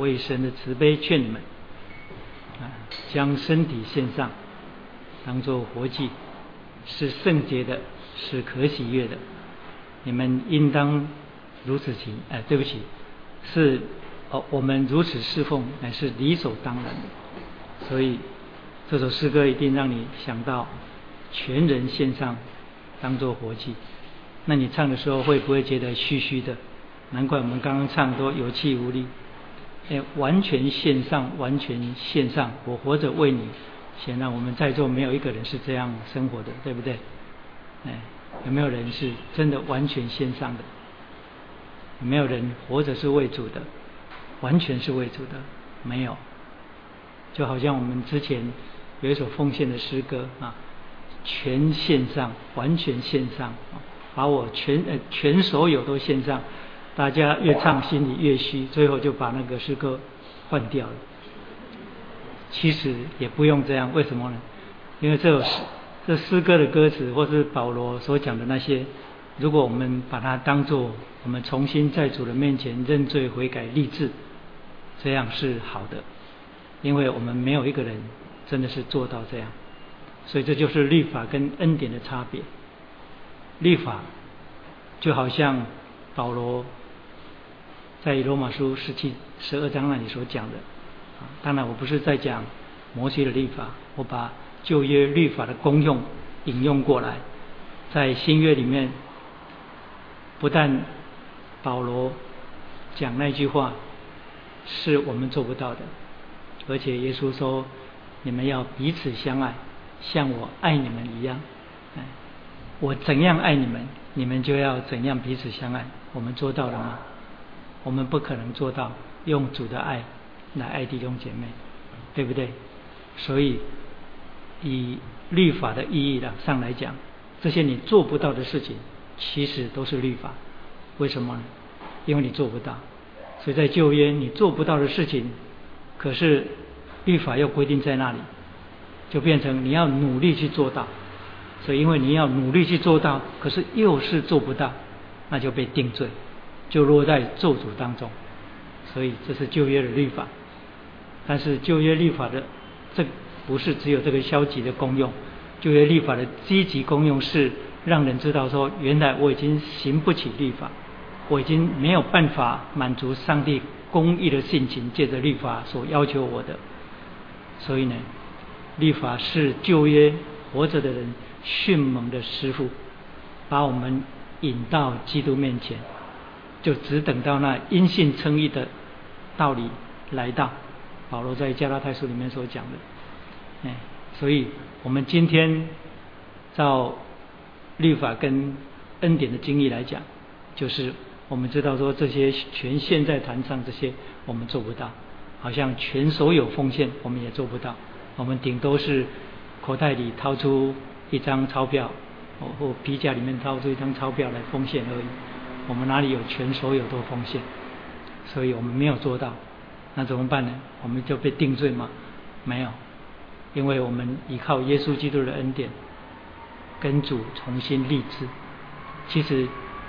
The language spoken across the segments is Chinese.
我以神的慈悲劝你们，啊，将身体献上，当做活祭，是圣洁的，是可喜悦的。你们应当如此行。哎，对不起，是哦，我们如此侍奉乃是理所当然。所以这首诗歌一定让你想到全人献上，当做活祭。那你唱的时候会不会觉得虚虚的？难怪我们刚刚唱都有气无力。哎，完全献上，完全献上，我活着为你。显然我们在座没有一个人是这样生活的，对不对？哎，有没有人是真的完全献上的？有没有人活着是为主的，完全是为主的？没有。就好像我们之前有一首奉献的诗歌啊，全献上，完全献上。把我全呃全所有都献上，大家越唱心里越虚，最后就把那个诗歌换掉了。其实也不用这样，为什么呢？因为这首诗这诗歌的歌词，或是保罗所讲的那些，如果我们把它当做我们重新在主的面前认罪悔改立志，这样是好的。因为我们没有一个人真的是做到这样，所以这就是律法跟恩典的差别。律法就好像保罗在罗马书十七十二章那里所讲的，啊当然我不是在讲摩西的律法，我把旧约律法的功用引用过来，在新约里面，不但保罗讲那句话是我们做不到的，而且耶稣说你们要彼此相爱，像我爱你们一样。我怎样爱你们，你们就要怎样彼此相爱。我们做到了吗？我们不可能做到用主的爱来爱弟兄姐妹，对不对？所以以律法的意义的上来讲，这些你做不到的事情，其实都是律法。为什么呢？因为你做不到。所以在旧约你做不到的事情，可是律法又规定在那里，就变成你要努力去做到。所以，因为你要努力去做到，可是又是做不到，那就被定罪，就落在咒诅当中。所以，这是旧约的律法。但是，旧约律法的这不是只有这个消极的功用，旧约律法的积极功用是让人知道说，原来我已经行不起律法，我已经没有办法满足上帝公义的性情，借着律法所要求我的。所以呢，律法是旧约活着的人。迅猛的师傅把我们引到基督面前，就只等到那因信称义的道理来到。保罗在加拉太书里面所讲的，哎，所以我们今天照律法跟恩典的经历来讲，就是我们知道说这些全现在坛上这些我们做不到，好像全所有奉献我们也做不到，我们顶多是口袋里掏出。一张钞票，或皮夹里面掏出一张钞票来奉献而已。我们哪里有全所有都奉献？所以我们没有做到，那怎么办呢？我们就被定罪吗？没有，因为我们依靠耶稣基督的恩典，跟主重新立志。其实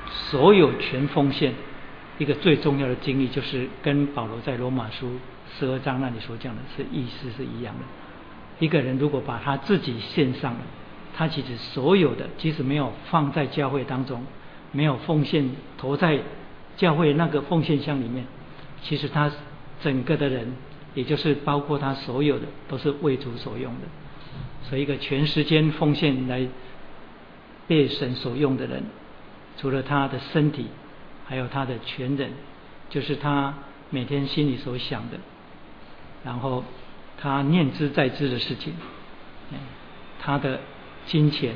所有全奉献，一个最重要的经历，就是跟保罗在罗马书十二章那里所讲的是意思是一样的。一个人如果把他自己献上了。他其实所有的，即使没有放在教会当中，没有奉献投在教会那个奉献箱里面，其实他整个的人，也就是包括他所有的，都是为主所用的。所以，一个全时间奉献来被神所用的人，除了他的身体，还有他的全人，就是他每天心里所想的，然后他念之在之的事情，他的。金钱，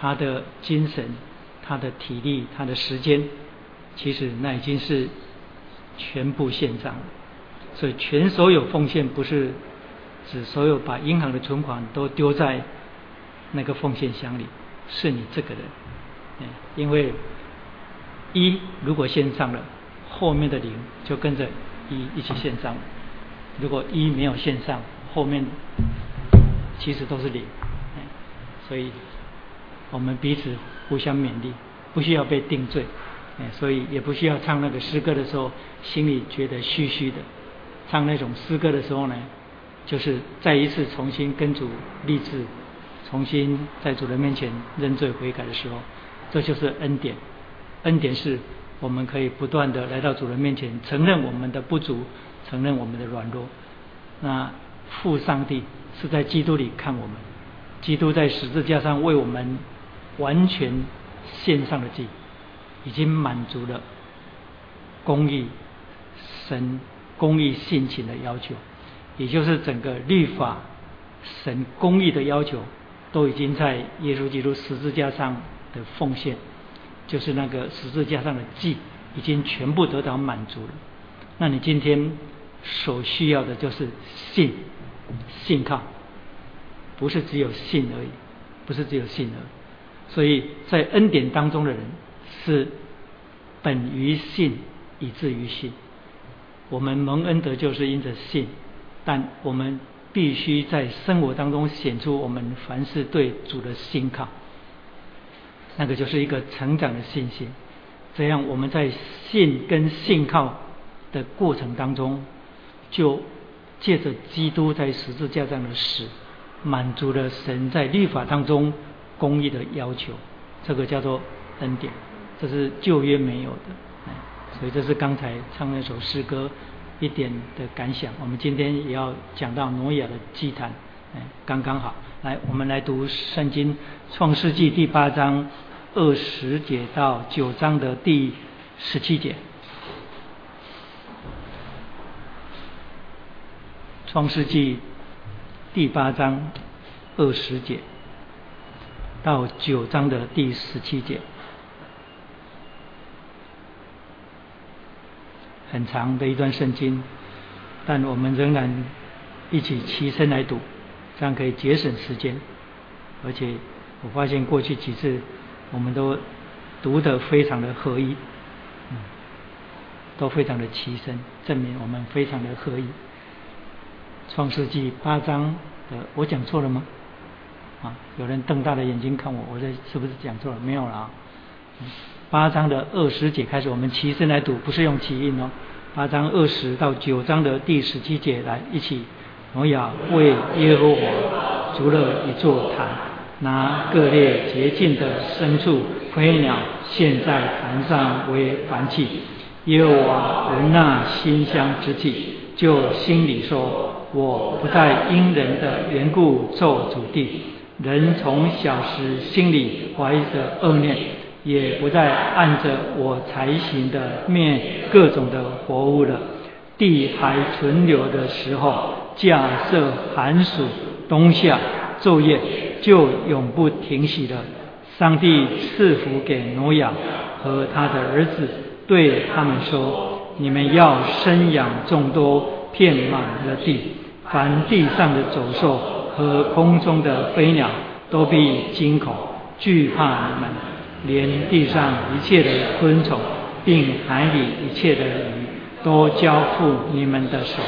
他的精神，他的体力，他的时间，其实那已经是全部献上了。所以全所有奉献不是指所有把银行的存款都丢在那个奉献箱里，是你这个人。因为一如果献上了，后面的零就跟着一一起献上了。如果一没有献上，后面其实都是零。所以，我们彼此互相勉励，不需要被定罪，哎，所以也不需要唱那个诗歌的时候，心里觉得虚虚的，唱那种诗歌的时候呢，就是再一次重新跟主立志，重新在主人面前认罪悔改的时候，这就是恩典。恩典是我们可以不断的来到主人面前，承认我们的不足，承认我们的软弱。那父上帝是在基督里看我们，基督在十字架上为我们完全献上的祭，已经满足了公义神公义性情的要求，也就是整个律法神公义的要求，都已经在耶稣基督十字架上的奉献，就是那个十字架上的祭，已经全部得到满足了。那你今天所需要的就是信。信靠不是只有信而已，不是只有信而已。所以在恩典当中的人是本于信以至于信。我们蒙恩德就是因着信，但我们必须在生活当中显出我们凡事对主的信靠。那个就是一个成长的信心。这样我们在信跟信靠的过程当中就。借着基督在十字架上的死，满足了神在律法当中公义的要求，这个叫做恩典，这是旧约没有的，所以这是刚才唱那首诗歌一点的感想。我们今天也要讲到挪亚的祭坛，哎，刚刚好。来，我们来读圣经创世纪第八章二十节到九章的第十七节。创世纪第八章二十节到九章的第十七节，很长的一段圣经，但我们仍然一起齐声来读，这样可以节省时间。而且我发现过去几次我们都读得非常的合一，嗯，都非常的齐声，证明我们非常的合一。创世纪八章的，我讲错了吗？啊，有人瞪大的眼睛看我，我这是不是讲错了？没有了啊。八章的二十节开始，我们齐声来读，不是用起音哦。八章二十到九章的第十七节，来一起。挪亚为耶和华筑了一座坛，拿各列洁净的牲畜、飞鸟献在坛上为燔祭。耶和华闻那馨香之气，就心里说。我不再因人的缘故咒主地，人从小时心里怀着恶念，也不再按着我才行的面各种的活物了。地还存留的时候，假设寒暑冬夏昼夜，就永不停息了。上帝赐福给挪亚和他的儿子，对他们说：你们要生养众多。遍满了地，凡地上的走兽和空中的飞鸟都必惊恐惧怕你们，连地上一切的昆虫，并海里一切的鱼，都交付你们的手。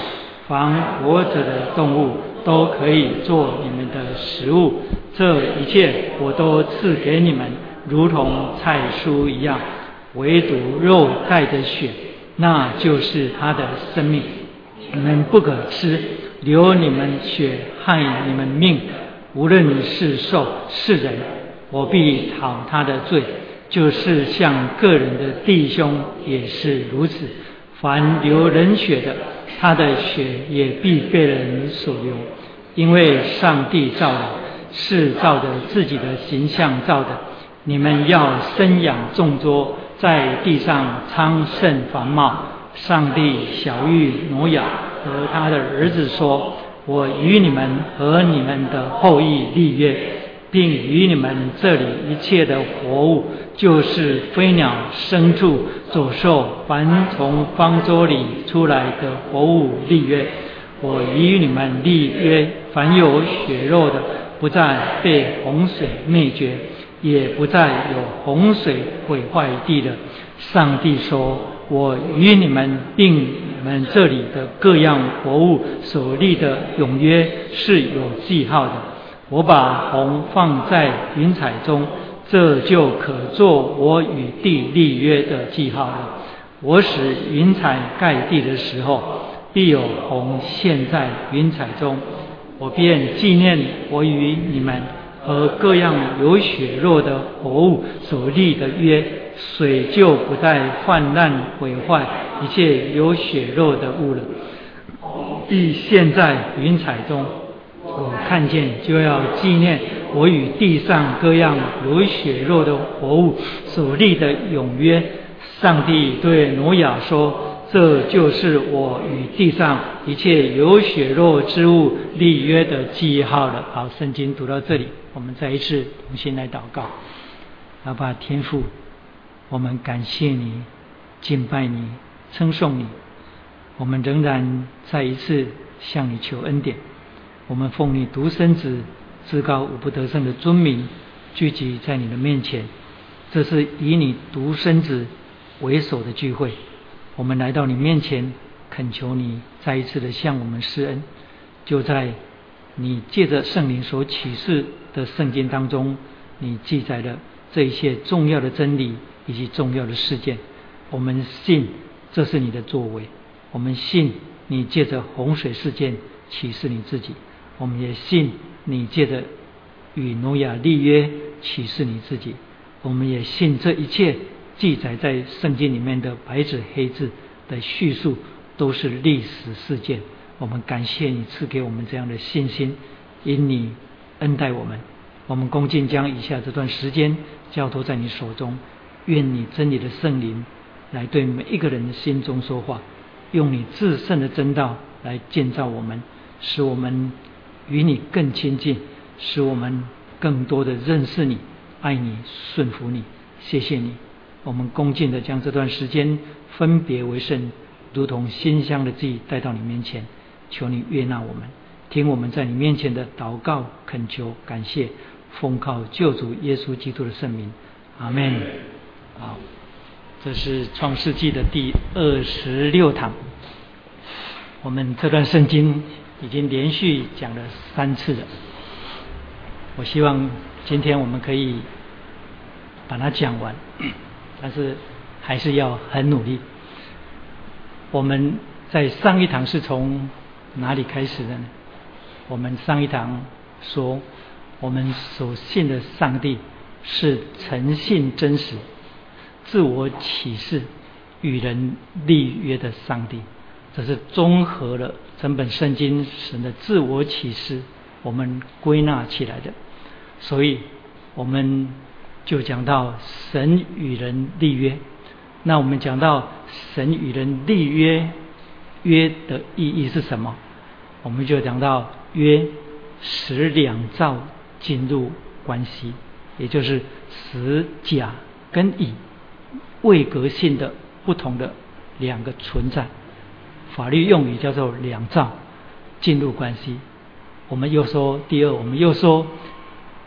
凡活着的动物都可以做你们的食物。这一切我都赐给你们，如同菜蔬一样，唯独肉带着血，那就是他的生命。你们不可吃，流你们血，害你们命。无论是兽是人，我必讨他的罪。就是像个人的弟兄也是如此。凡流人血的，他的血也必被人所流。因为上帝造人，是照着自己的形象造的。你们要生养众多，在地上昌盛繁茂。上帝小玉挪亚和他的儿子说：“我与你们和你们的后裔立约，并与你们这里一切的活物，就是飞鸟、牲畜、走兽，凡从方舟里出来的活物立约。我与你们立约，凡有血肉的，不再被洪水灭绝，也不再有洪水毁坏地的。”上帝说。我与你们并你们这里的各样活物所立的永约是有记号的。我把红放在云彩中，这就可做我与地立约的记号了。我使云彩盖地的时候，必有虹现在云彩中。我便纪念我与你们和各样有血肉的活物所立的约，水就不再泛滥毁坏一切有血肉的物了。必现在云彩中。我看见就要纪念我与地上各样有血肉的活物所立的永约。上帝对挪亚说：“这就是我与地上一切有血肉之物立约的记号了。”好，圣经读到这里，我们再一次重新来祷告。阿爸天父，我们感谢你，敬拜你，称颂你。我们仍然再一次向你求恩典。我们奉你独生子至高无不得胜的尊名聚集在你的面前，这是以你独生子为首的聚会。我们来到你面前，恳求你再一次的向我们施恩。就在你借着圣灵所启示的圣经当中，你记载了这一切重要的真理以及重要的事件。我们信这是你的作为，我们信你借着洪水事件启示你自己。我们也信你借着与挪亚立约启示你自己，我们也信这一切记载在圣经里面的白纸黑字的叙述都是历史事件。我们感谢你赐给我们这样的信心，因你恩待我们。我们恭敬将以下这段时间交托在你手中，愿你真理的圣灵来对每一个人的心中说话，用你至圣的真道来建造我们，使我们。与你更亲近，使我们更多的认识你、爱你、顺服你。谢谢你，我们恭敬的将这段时间分别为圣，如同馨香的祭带到你面前，求你悦纳我们，听我们在你面前的祷告、恳求、感谢，奉靠救主耶稣基督的圣名，阿门。好，这是创世纪的第二十六堂，我们这段圣经。已经连续讲了三次了，我希望今天我们可以把它讲完，但是还是要很努力。我们在上一堂是从哪里开始的呢？我们上一堂说，我们所信的上帝是诚信真实、自我启示、与人立约的上帝。这是综合了整本圣经神的自我启示，我们归纳起来的。所以，我们就讲到神与人立约。那我们讲到神与人立约，约的意义是什么？我们就讲到约使两造进入关系，也就是使甲跟乙位格性的不同的两个存在。法律用语叫做两造进入关系。我们又说第二，我们又说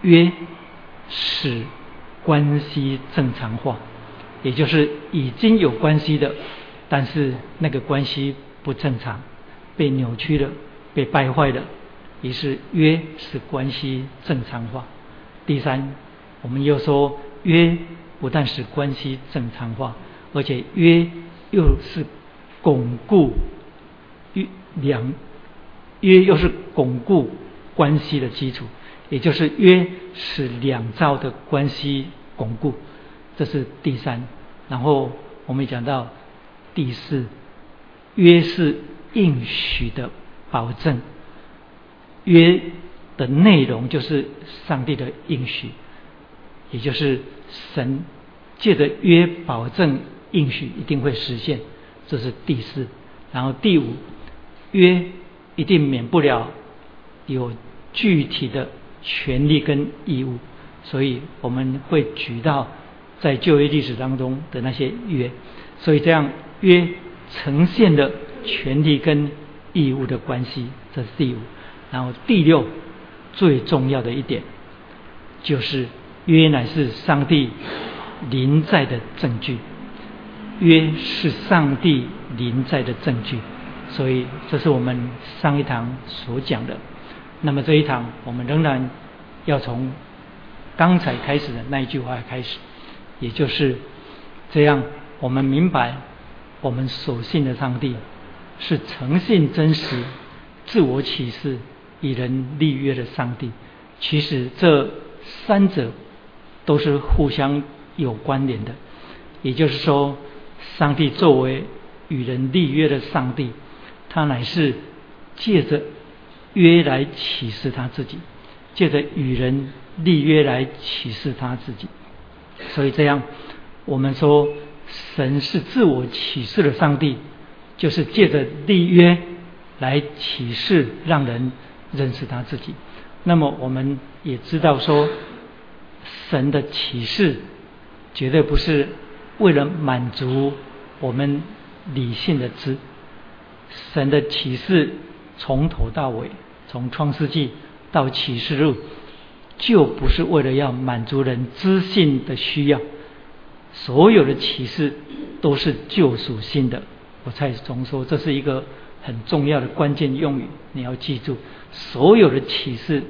约使关系正常化，也就是已经有关系的，但是那个关系不正常，被扭曲了，被败坏了，于是约使关系正常化。第三，我们又说约不但使关系正常化，而且约又是巩固。约两约又是巩固关系的基础，也就是约使两造的关系巩固，这是第三。然后我们讲到第四，约是应许的保证，约的内容就是上帝的应许，也就是神借着约保证应许一定会实现，这是第四。然后第五。约一定免不了有具体的权利跟义务，所以我们会举到在就业历史当中的那些约，所以这样约呈现的权利跟义务的关系，这是第五。然后第六最重要的一点，就是约乃是上帝临在的证据，约是上帝临在的证据。所以，这是我们上一堂所讲的。那么这一堂，我们仍然要从刚才开始的那一句话开始，也就是这样，我们明白我们所信的上帝是诚信真实、自我启示、以人立约的上帝。其实这三者都是互相有关联的。也就是说，上帝作为与人立约的上帝，他乃是借着约来启示他自己，借着与人立约来启示他自己。所以这样，我们说神是自我启示的上帝，就是借着立约来启示，让人认识他自己。那么我们也知道说，神的启示绝对不是为了满足我们理性的知，神的启示从头到尾，从创世纪到启示录。就不是为了要满足人知性的需要，所有的启示都是救赎性的。我蔡总说这是一个很重要的关键用语，你要记住，所有的启示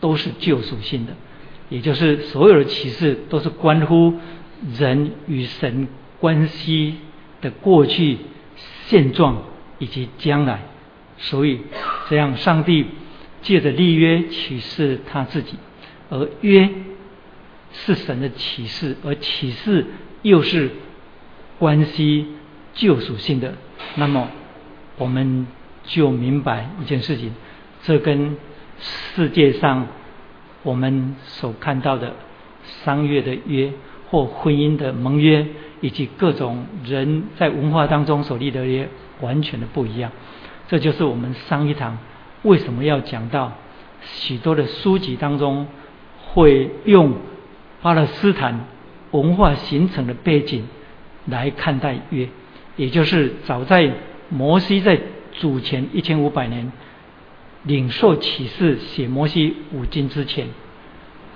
都是救赎性的，也就是所有的启示都是关乎人与神关系的过去、现状以及将来。所以，这样上帝借着立约启示他自己。而约是神的启示，而启示又是关系救赎性的，那么我们就明白一件事情：这跟世界上我们所看到的商业的约或婚姻的盟约，以及各种人在文化当中所立的约，完全的不一样。这就是我们上一堂为什么要讲到许多的书籍当中。会用巴勒斯坦文化形成的背景来看待约，也就是早在摩西在主前一千五百年领受启示写摩西五经之前，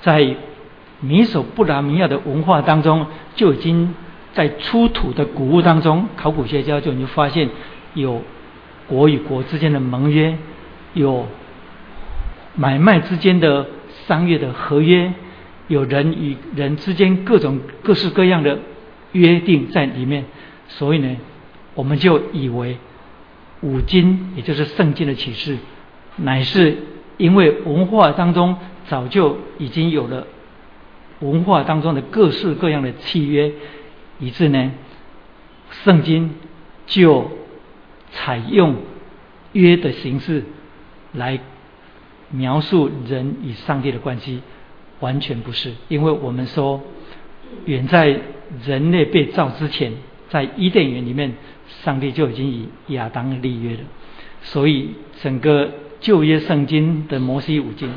在米索不达米亚的文化当中，就已经在出土的古物当中，考古学家就已经发现有国与国之间的盟约，有买卖之间的。商业的合约，有人与人之间各种各式各样的约定在里面，所以呢，我们就以为五经也就是圣经的启示，乃是因为文化当中早就已经有了文化当中的各式各样的契约，以致呢，圣经就采用约的形式来。描述人与上帝的关系，完全不是，因为我们说，远在人类被造之前，在伊甸园里面，上帝就已经与亚当立约了。所以，整个旧约圣经的摩西五经，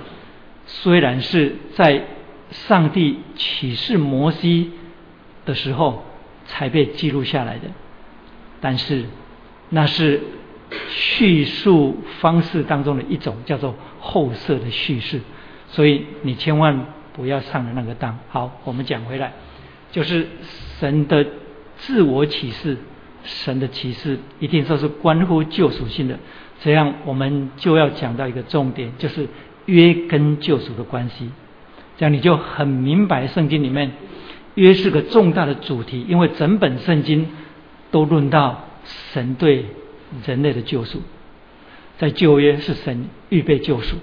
虽然是在上帝启示摩西的时候才被记录下来的，但是那是。叙述方式当中的一种叫做后设的叙事，所以你千万不要上了那个当。好，我们讲回来，就是神的自我启示，神的启示一定说是关乎救赎性的。这样我们就要讲到一个重点，就是约跟救赎的关系。这样你就很明白圣经里面约是个重大的主题，因为整本圣经都论到神对。人类的救赎，在旧约是神预备救赎，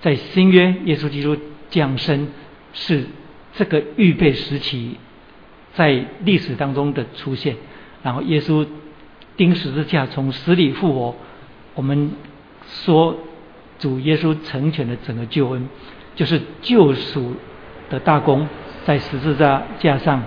在新约耶稣基督降生是这个预备时期在历史当中的出现，然后耶稣钉十字架从死里复活，我们说主耶稣成全了整个救恩，就是救赎的大功在十字架架上。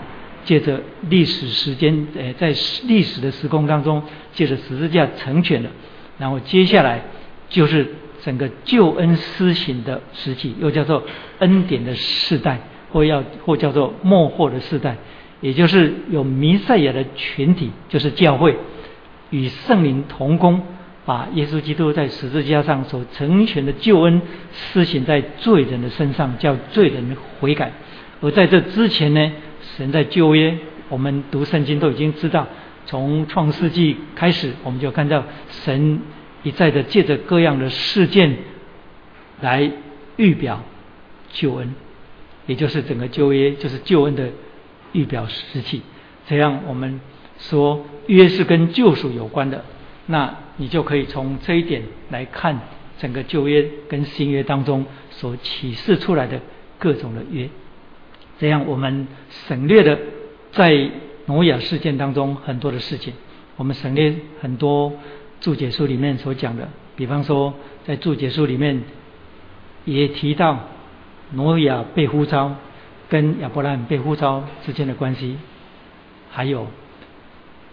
借着历史时间，呃，在历史的时空当中，借着十字架成全了，然后接下来就是整个救恩施行的时期，又叫做恩典的世代，或要或叫做末后的世代，也就是有弥赛亚的群体，就是教会与圣灵同工，把耶稣基督在十字架上所成全的救恩施行在罪人的身上，叫罪人悔改。而在这之前呢？神在旧约，我们读圣经都已经知道，从创世纪开始，我们就看到神一再的借着各样的事件来预表救恩，也就是整个旧约就是救恩的预表时期。这样我们说约是跟救赎有关的，那你就可以从这一点来看整个旧约跟新约当中所启示出来的各种的约。这样我们省略了在挪亚事件当中很多的事情，我们省略很多注解书里面所讲的，比方说在注解书里面也提到挪亚被呼召跟亚伯拉罕被呼召之间的关系，还有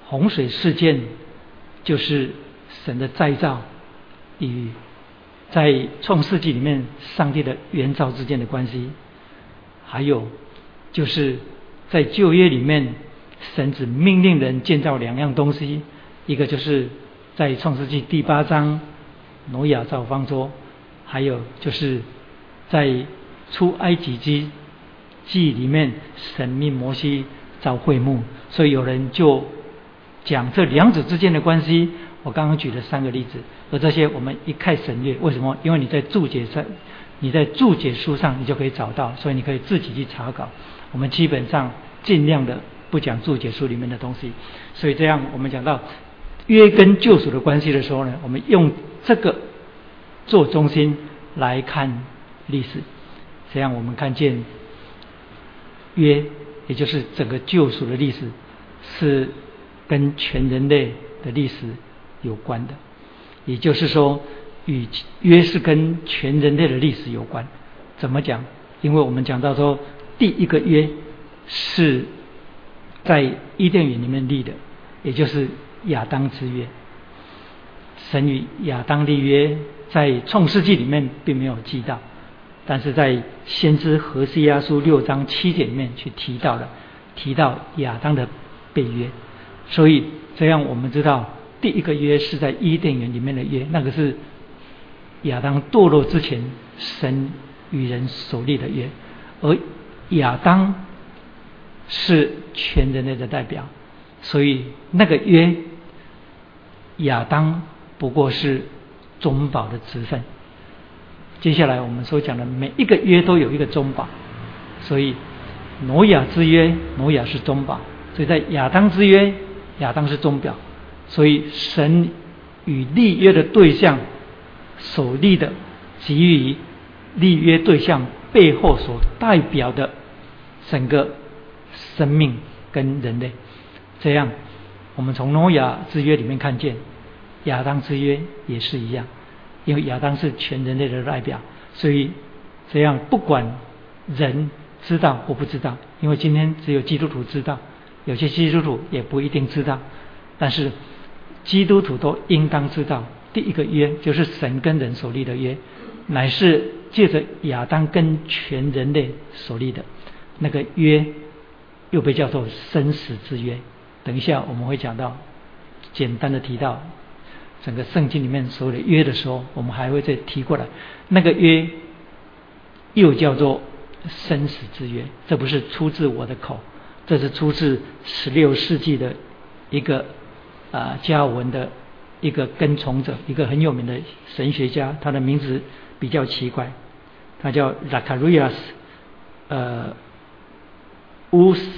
洪水事件就是神的再造与在创世纪里面上帝的原造之间的关系，还有。就是在旧约里面，神只命令人建造两样东西，一个就是在创世纪第八章挪亚造方舟，还有就是在出埃及记记里面神命摩西造会幕。所以有人就讲这两者之间的关系。我刚刚举了三个例子，而这些我们一概省略。为什么？因为你在注解上，你在注解书上，你就可以找到，所以你可以自己去查稿。我们基本上尽量的不讲注解书里面的东西，所以这样我们讲到约跟救赎的关系的时候呢，我们用这个做中心来看历史，这样我们看见约，也就是整个救赎的历史，是跟全人类的历史有关的，也就是说，与约是跟全人类的历史有关。怎么讲？因为我们讲到说。第一个约是在伊甸园里面立的，也就是亚当之约。神与亚当立约，在创世纪里面并没有记到，但是在先知何西阿书六章七节里面去提到了，提到亚当的被约。所以这样我们知道，第一个约是在伊甸园里面的约，那个是亚当堕落之前神与人所立的约，而亚当是全人类的代表，所以那个约亚当不过是中保的职分。接下来我们所讲的每一个约都有一个中保，所以挪亚之约，挪亚是中保；所以在亚当之约，亚当是钟表。所以神与立约的对象所立的，给予立约对象。背后所代表的整个生命跟人类，这样我们从诺亚之约里面看见亚当之约也是一样，因为亚当是全人类的代表，所以这样不管人知道或不知道，因为今天只有基督徒知道，有些基督徒也不一定知道，但是基督徒都应当知道，第一个约就是神跟人所立的约，乃是。借着亚当跟全人类所立的那个约，又被叫做生死之约。等一下我们会讲到，简单的提到整个圣经里面所有的约的时候，我们还会再提过来。那个约又叫做生死之约，这不是出自我的口，这是出自十六世纪的一个啊加尔文的一个跟从者，一个很有名的神学家，他的名字比较奇怪。他叫 Zacharias，呃，乌斯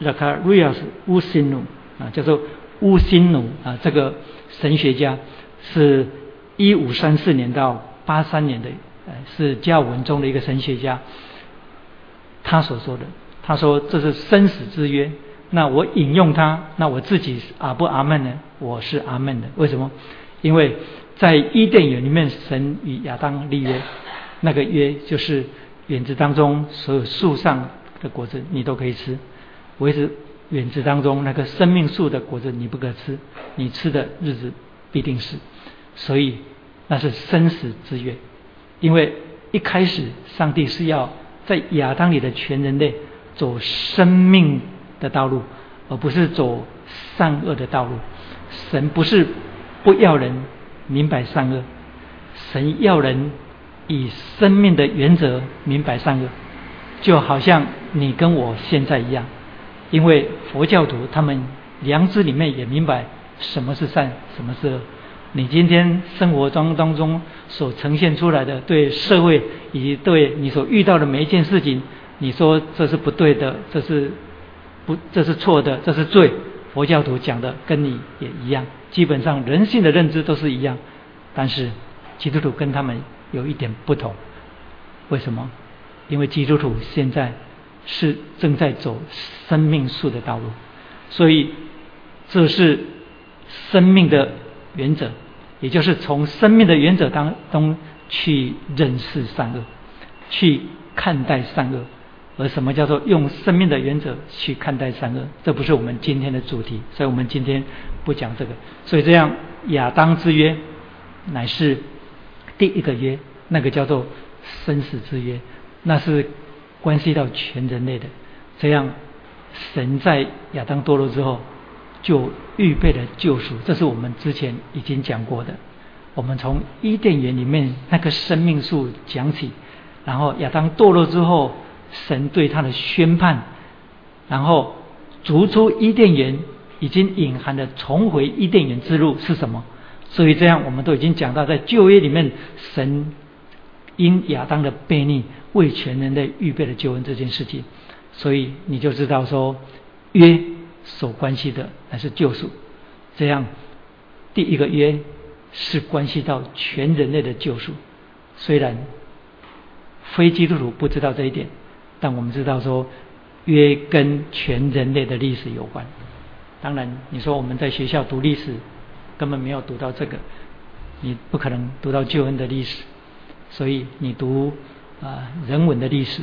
，Zacharias 乌辛努啊，叫做乌辛努啊，这个神学家是一五三四年到八三年的，呃，是加尔文中的一个神学家。他所说的，他说这是生死之约。那我引用他，那我自己阿不阿门呢？我是阿门的。为什么？因为在伊甸园里面，神与亚当立约。那个约就是园子当中所有树上的果子你都可以吃，唯是园子当中那个生命树的果子你不可吃，你吃的日子必定是。所以那是生死之约，因为一开始上帝是要在亚当里的全人类走生命的道路，而不是走善恶的道路。神不是不要人明白善恶，神要人。以生命的原则明白善恶，就好像你跟我现在一样，因为佛教徒他们良知里面也明白什么是善，什么是恶。你今天生活当当中所呈现出来的对社会以及对你所遇到的每一件事情，你说这是不对的，这是不这是错的，这是罪。佛教徒讲的跟你也一样，基本上人性的认知都是一样，但是基督徒跟他们有一点不同。为什么？因为基督徒现在是正在走生命树的道路，所以这是生命的原则，也就是从生命的原则当中去认识善恶，去看待善恶。而什么叫做用生命的原则去看待善恶？这不是我们今天的主题，所以我们今天不讲这个。所以这样，亚当之约乃是第一个约，那个叫做生死之约，那是关系到全人类的。这样，神在亚当堕落之后就预备了救赎，这是我们之前已经讲过的。我们从伊甸园里面那棵生命树讲起，然后亚当堕落之后。神对他的宣判，然后逐出伊甸园，已经隐含的重回伊甸园之路是什么？所以这样，我们都已经讲到，在旧约里面，神因亚当的悖逆，为全人类预备了救恩这件事情。所以你就知道说，约所关系的乃是救赎。这样，第一个约是关系到全人类的救赎。虽然非基督徒不知道这一点。但我们知道说，约跟全人类的历史有关。当然，你说我们在学校读历史，根本没有读到这个，你不可能读到救恩的历史。所以你读啊人文的历史，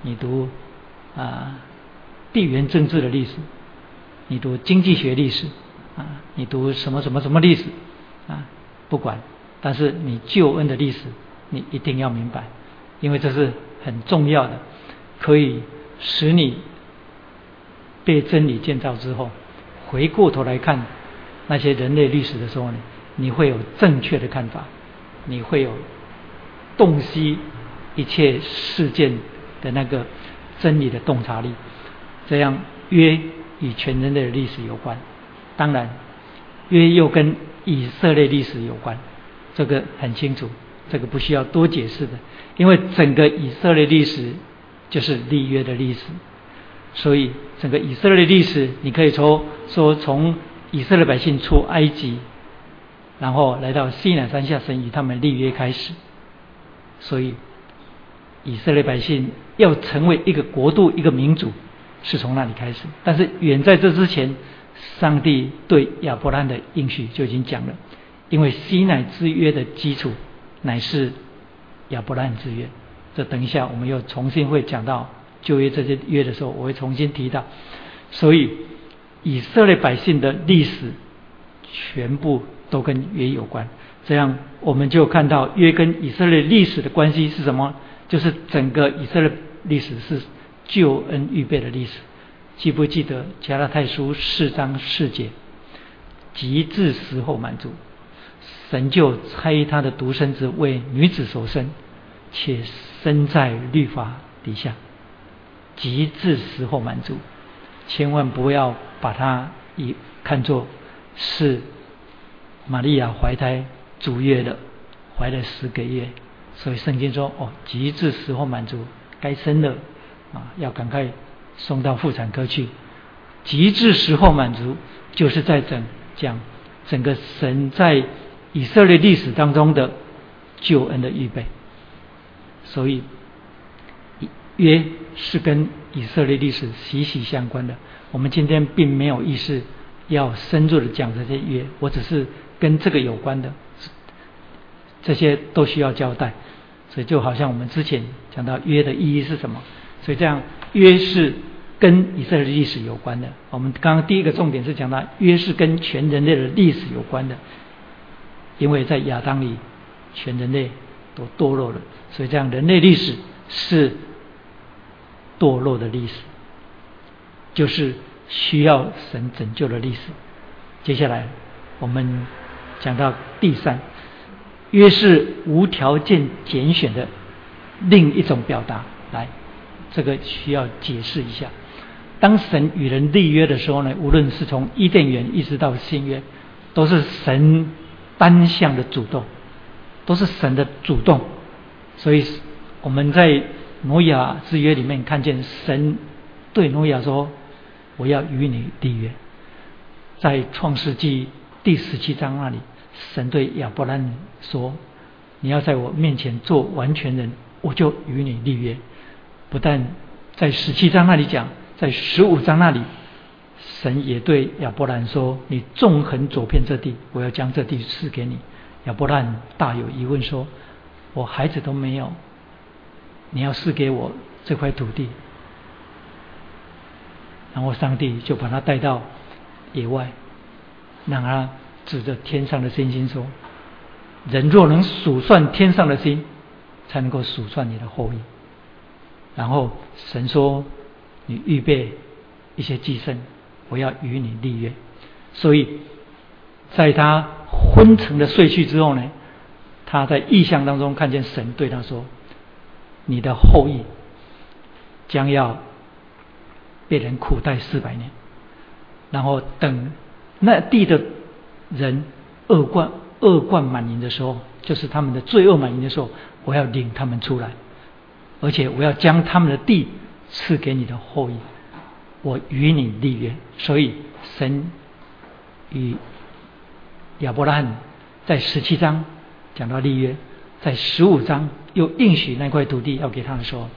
你读啊地缘政治的历史，你读经济学历史啊，你读什么什么什么历史啊，不管，但是你救恩的历史，你一定要明白，因为这是很重要的。可以使你被真理建造之后，回过头来看那些人类历史的时候呢，你会有正确的看法，你会有洞悉一切事件的那个真理的洞察力。这样约与全人类的历史有关，当然约又跟以色列历史有关，这个很清楚，这个不需要多解释的，因为整个以色列历史。就是立约的历史，所以整个以色列的历史，你可以从说从以色列百姓出埃及，然后来到西南山下，神与他们立约开始。所以以色列百姓要成为一个国度、一个民族，是从那里开始。但是远在这之前，上帝对亚伯兰的应许就已经讲了，因为西乃之约的基础乃是亚伯兰之约。这等一下，我们又重新会讲到旧约这些约的时候，我会重新提到。所以以色列百姓的历史全部都跟约有关。这样我们就看到约跟以色列历史的关系是什么？就是整个以色列历史是救恩预备的历史。记不记得加拉太书四章四节？极致时候满足，神就差他的独生子为女子所生。且身在律法底下，极致时候满足，千万不要把它以看作是玛利亚怀胎足月的，怀了十个月，所以圣经说哦，极致时候满足，该生了啊，要赶快送到妇产科去。极致时候满足，就是在整讲整个神在以色列历史当中的救恩的预备。所以约是跟以色列历史息息相关的。我们今天并没有意识要深入的讲这些约，我只是跟这个有关的，这些都需要交代。所以就好像我们之前讲到约的意义是什么，所以这样约是跟以色列历史有关的。我们刚刚第一个重点是讲到约是跟全人类的历史有关的，因为在亚当里，全人类都堕落了。所以，这样人类历史是堕落的历史，就是需要神拯救的历史。接下来，我们讲到第三，约是无条件拣选的另一种表达。来，这个需要解释一下。当神与人立约的时候呢，无论是从伊甸园一直到新约，都是神单向的主动，都是神的主动。所以我们在挪亚之约里面看见神对挪亚说：“我要与你立约。”在创世纪第十七章那里，神对亚伯兰说：“你要在我面前做完全人，我就与你立约。”不但在十七章那里讲，在十五章那里，神也对亚伯兰说：“你纵横走遍这地，我要将这地赐给你。”亚伯兰大有疑问说：“我孩子都没有，你要赐给我这块土地？”然后上帝就把他带到野外，让他指着天上的星星说：“人若能数算天上的星，才能够数算你的后裔。”然后神说：“你预备一些祭牲，我要与你立约。”所以，在他昏沉的睡去之后呢，他在异象当中看见神对他说：“你的后裔将要。”被人苦待四百年，然后等那地的人恶贯恶贯满盈的时候，就是他们的罪恶满盈的时候，我要领他们出来，而且我要将他们的地赐给你的后裔，我与你立约。所以神与亚伯拉罕在十七章讲到立约，在十五章又应许那块土地要给他的时候，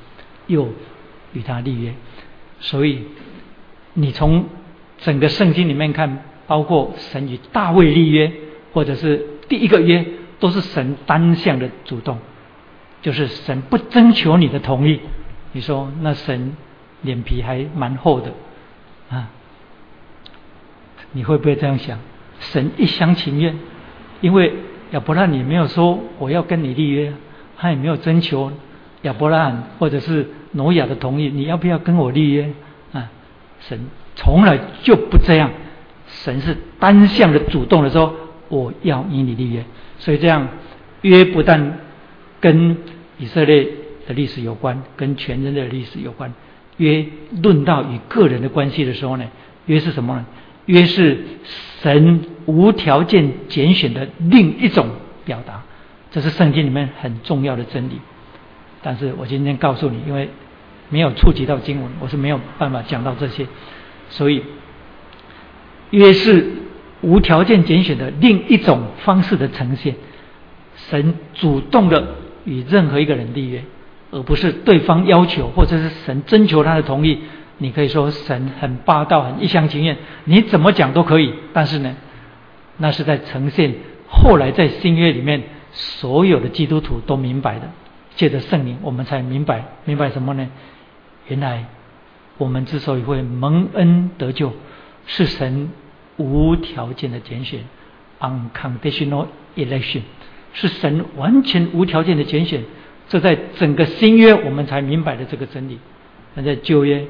又与他立约。所以，你从整个圣经里面看，包括神与大卫立约，或者是第一个约，都是神单向的主动，就是神不征求你的同意。你说那神脸皮还蛮厚的啊？你会不会这样想？神一厢情愿，因为亚伯拉罕也没有说我要跟你立约，他也没有征求亚伯拉罕或者是。挪亚的同意，你要不要跟我立约啊？神从来就不这样，神是单向的主动的说我要与你立约，所以这样约不但跟以色列的历史有关，跟全人类的历史有关。约论到与个人的关系的时候呢，约是什么呢？约是神无条件拣选的另一种表达，这是圣经里面很重要的真理。但是我今天告诉你，因为没有触及到经文，我是没有办法讲到这些。所以，约是无条件拣选的另一种方式的呈现。神主动的与任何一个人立约，而不是对方要求或者是神征求他的同意。你可以说神很霸道、很一厢情愿，你怎么讲都可以。但是呢，那是在呈现后来在新约里面所有的基督徒都明白的。借着圣灵，我们才明白明白什么呢？原来我们之所以会蒙恩得救，是神无条件的拣选 （unconditional election），是神完全无条件的拣选。这在整个新约我们才明白的这个真理。那在旧约，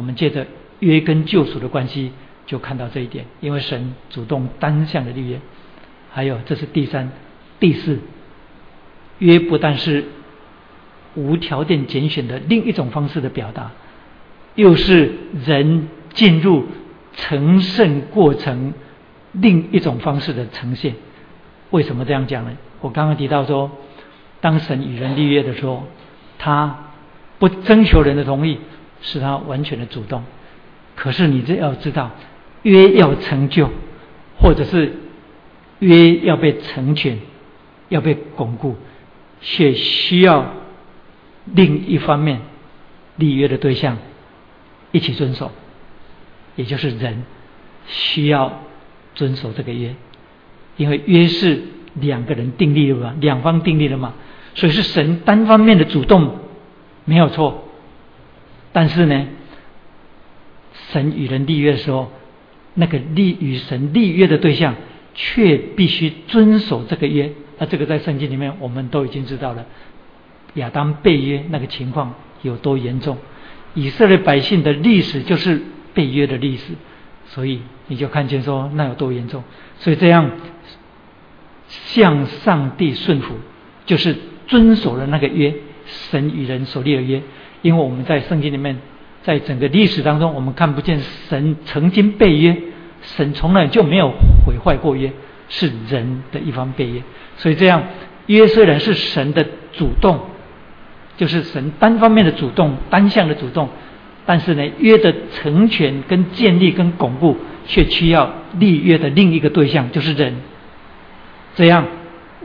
我们借着约跟救赎的关系，就看到这一点。因为神主动单向的立约，还有这是第三、第四约，不但是。无条件拣选的另一种方式的表达，又是人进入成圣过程另一种方式的呈现。为什么这样讲呢？我刚刚提到说，当神与人立约的时候，他不征求人的同意，是他完全的主动。可是你这要知道，约要成就，或者是约要被成全、要被巩固，却需要。另一方面，立约的对象一起遵守，也就是人需要遵守这个约，因为约是两个人订立的嘛，两方订立的嘛，所以是神单方面的主动没有错。但是呢，神与人立约的时候，那个立与神立约的对象却必须遵守这个约。那这个在圣经里面我们都已经知道了。亚当被约那个情况有多严重？以色列百姓的历史就是被约的历史，所以你就看见说那有多严重。所以这样向上帝顺服，就是遵守了那个约，神与人所立的约。因为我们在圣经里面，在整个历史当中，我们看不见神曾经被约，神从来就没有毁坏过约，是人的一方被约。所以这样约虽然是神的主动。就是神单方面的主动、单向的主动，但是呢，约的成全、跟建立、跟巩固，却需要立约的另一个对象，就是人。这样，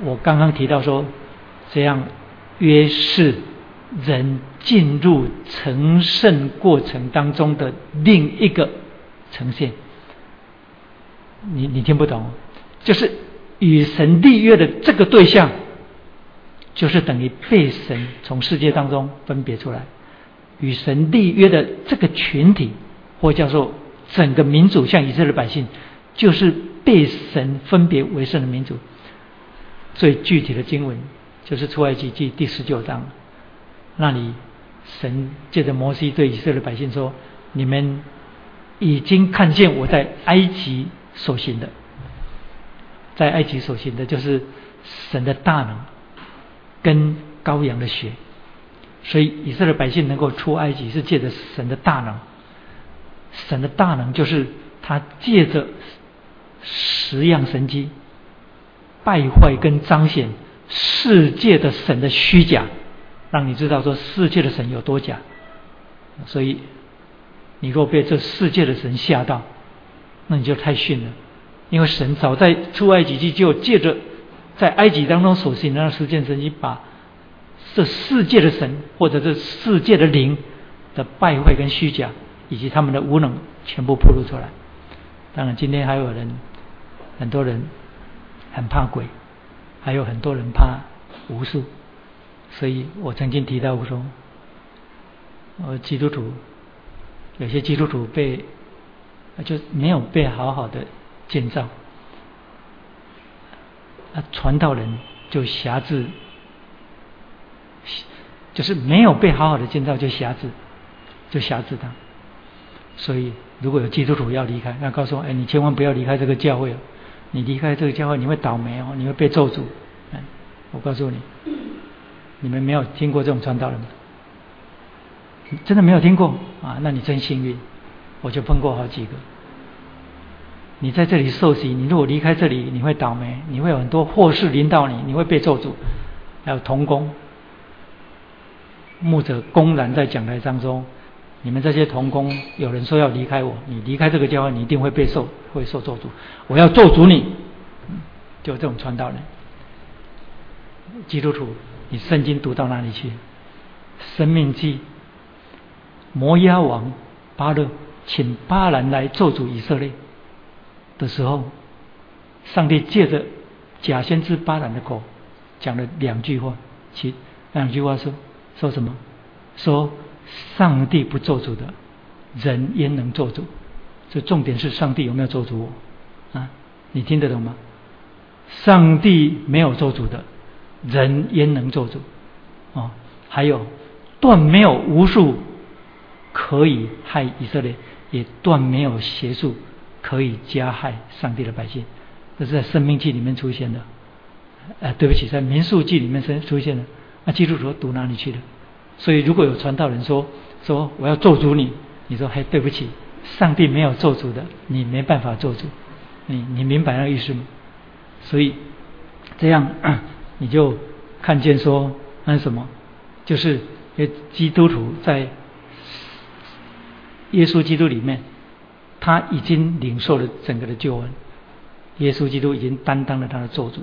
我刚刚提到说，这样约是人进入成圣过程当中的另一个呈现。你你听不懂，就是与神立约的这个对象，就是等于被神从世界当中分别出来。与神立约的这个群体，或叫做整个民族，像以色列百姓，就是被神分别为圣的民族。最具体的经文就是出埃及记第十九章，那里神借着摩西对以色列百姓说：“你们已经看见我在埃及所行的，在埃及所行的，就是神的大能跟羔羊的血。”所以以色列百姓能够出埃及，是借着神的大能。神的大能就是他借着十样神迹，败坏跟彰显世界的神的虚假，让你知道说世界的神有多假。所以你若被这世界的神吓到，那你就太逊了。因为神早在出埃及记就借着在埃及当中所行的那十件神迹，把这世界的神或者这世界的灵的败坏跟虚假，以及他们的无能，全部暴露出来。当然，今天还有人，很多人很怕鬼，还有很多人怕巫术。所以我曾经提到过说，呃，基督徒有些基督徒被就没有被好好的建造，啊，传道人就辖制。就是没有被好好的建造，就辖制，就辖制他。所以，如果有基督徒要离开，那告诉我：哎，你千万不要离开这个教会哦！你离开这个教会，你会倒霉哦，你会被咒诅。嗯，我告诉你，你们没有听过这种传道人吗？真的没有听过啊？那你真幸运，我就碰过好几个。你在这里受洗，你如果离开这里，你会倒霉，你会有很多祸事临到你，你会被咒诅，还有童工。牧者公然在讲台上说：“你们这些童工，有人说要离开我，你离开这个教会，你一定会被受，会受咒诅。我要咒诅你。”就这种传道人，基督徒，你圣经读到哪里去？生命记，摩押王巴勒请巴兰来咒诅以色列的时候，上帝借着假先知巴兰的口讲了两句话，其两句话说。说什么？说上帝不做主的人焉能做主？这重点是上帝有没有做主？啊，你听得懂吗？上帝没有做主的人焉能做主？哦，还有断没有无数可以害以色列，也断没有邪术可以加害上帝的百姓。这是在生命记里面出现的。呃，对不起，在民数记里面出出现的。那基督徒读哪里去了？所以如果有传道人说说我要做主你，你说嘿对不起，上帝没有做主的，你没办法做主。你你明白那个意思吗？所以这样你就看见说那什么，就是基督徒在耶稣基督里面，他已经领受了整个的救恩，耶稣基督已经担当了他的做主，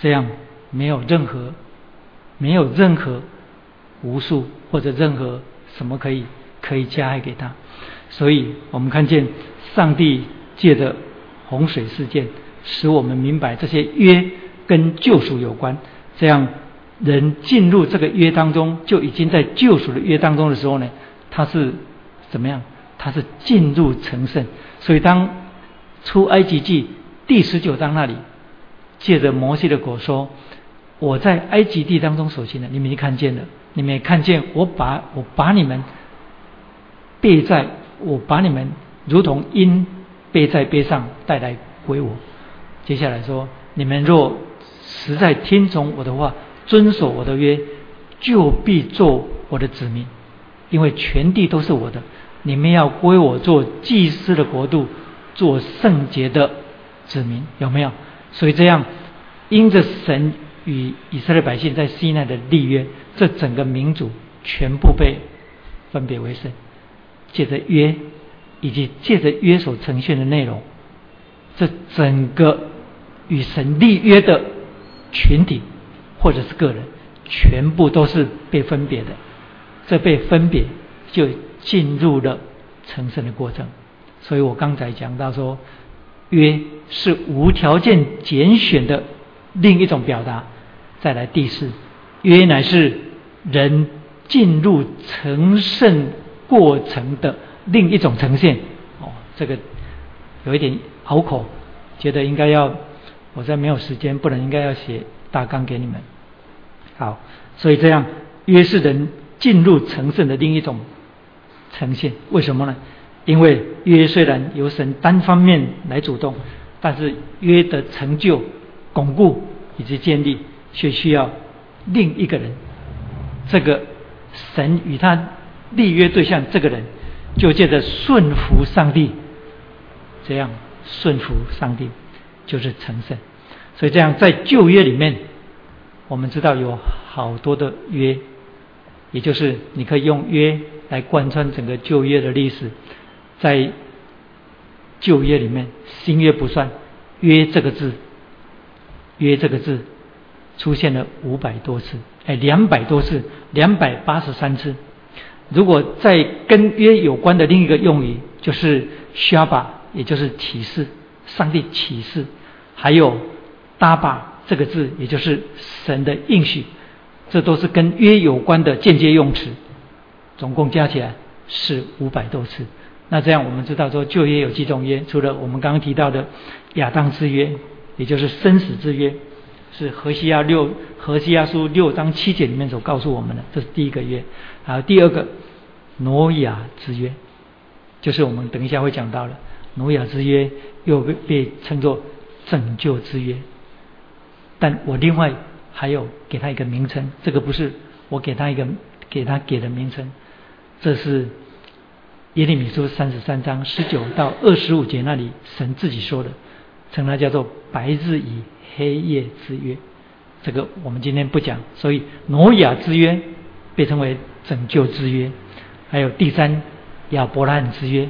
这样没有任何。没有任何无数或者任何什么可以可以加害给他，所以我们看见上帝借着洪水事件，使我们明白这些约跟救赎有关。这样人进入这个约当中，就已经在救赎的约当中的时候呢，他是怎么样？他是进入成圣。所以当出埃及记第十九章那里，借着摩西的果说。我在埃及地当中所行的，你们看见了，你们也看见我把我把你们背在，我把你们如同鹰背在背上带来归我。接下来说，你们若实在听从我的话，遵守我的约，就必做我的子民，因为全地都是我的，你们要归我做祭司的国度，做圣洁的子民，有没有？所以这样，因着神。与以色列百姓在西奈的立约，这整个民族全部被分别为圣，借着约以及借着约所呈现的内容，这整个与神立约的群体或者是个人，全部都是被分别的。这被分别就进入了成圣的过程。所以我刚才讲到说，约是无条件拣选的另一种表达。再来第四，约乃是人进入成圣过程的另一种呈现。哦，这个有一点拗口，觉得应该要，我在没有时间，不能应该要写大纲给你们。好，所以这样约是人进入成圣的另一种呈现。为什么呢？因为约虽然由神单方面来主动，但是约的成就、巩固以及建立，却需要另一个人。这个神与他立约对象这个人，就借着顺服上帝，这样顺服上帝就是成圣。所以这样在旧约里面，我们知道有好多的约，也就是你可以用约来贯穿整个旧约的历史。在旧约里面，新约不算，约这个字，约这个字出现了五百多次，哎，两百多次，两百八十三次。如果在跟约有关的另一个用语，就是 shaba，也就是启示，上帝启示，还有搭把这个字，也就是神的应许，这都是跟约有关的间接用词，总共加起来是五百多次。那这样我们知道说旧约有几种约，除了我们刚刚提到的亚当之约，也就是生死之约，是何西亚六何西亚书六章七节里面所告诉我们的，这是第一个约。还有第二个挪亚之约，就是我们等一下会讲到的挪亚之约，又被被称作拯救之约。但我另外还有给他一个名称，这个不是我给他一个给他给的名称，这是。耶利米书三十三章十九到二十五节那里，神自己说的，称它叫做白日与黑夜之约。这个我们今天不讲。所以挪亚之约被称为拯救之约，还有第三亚伯拉罕之约，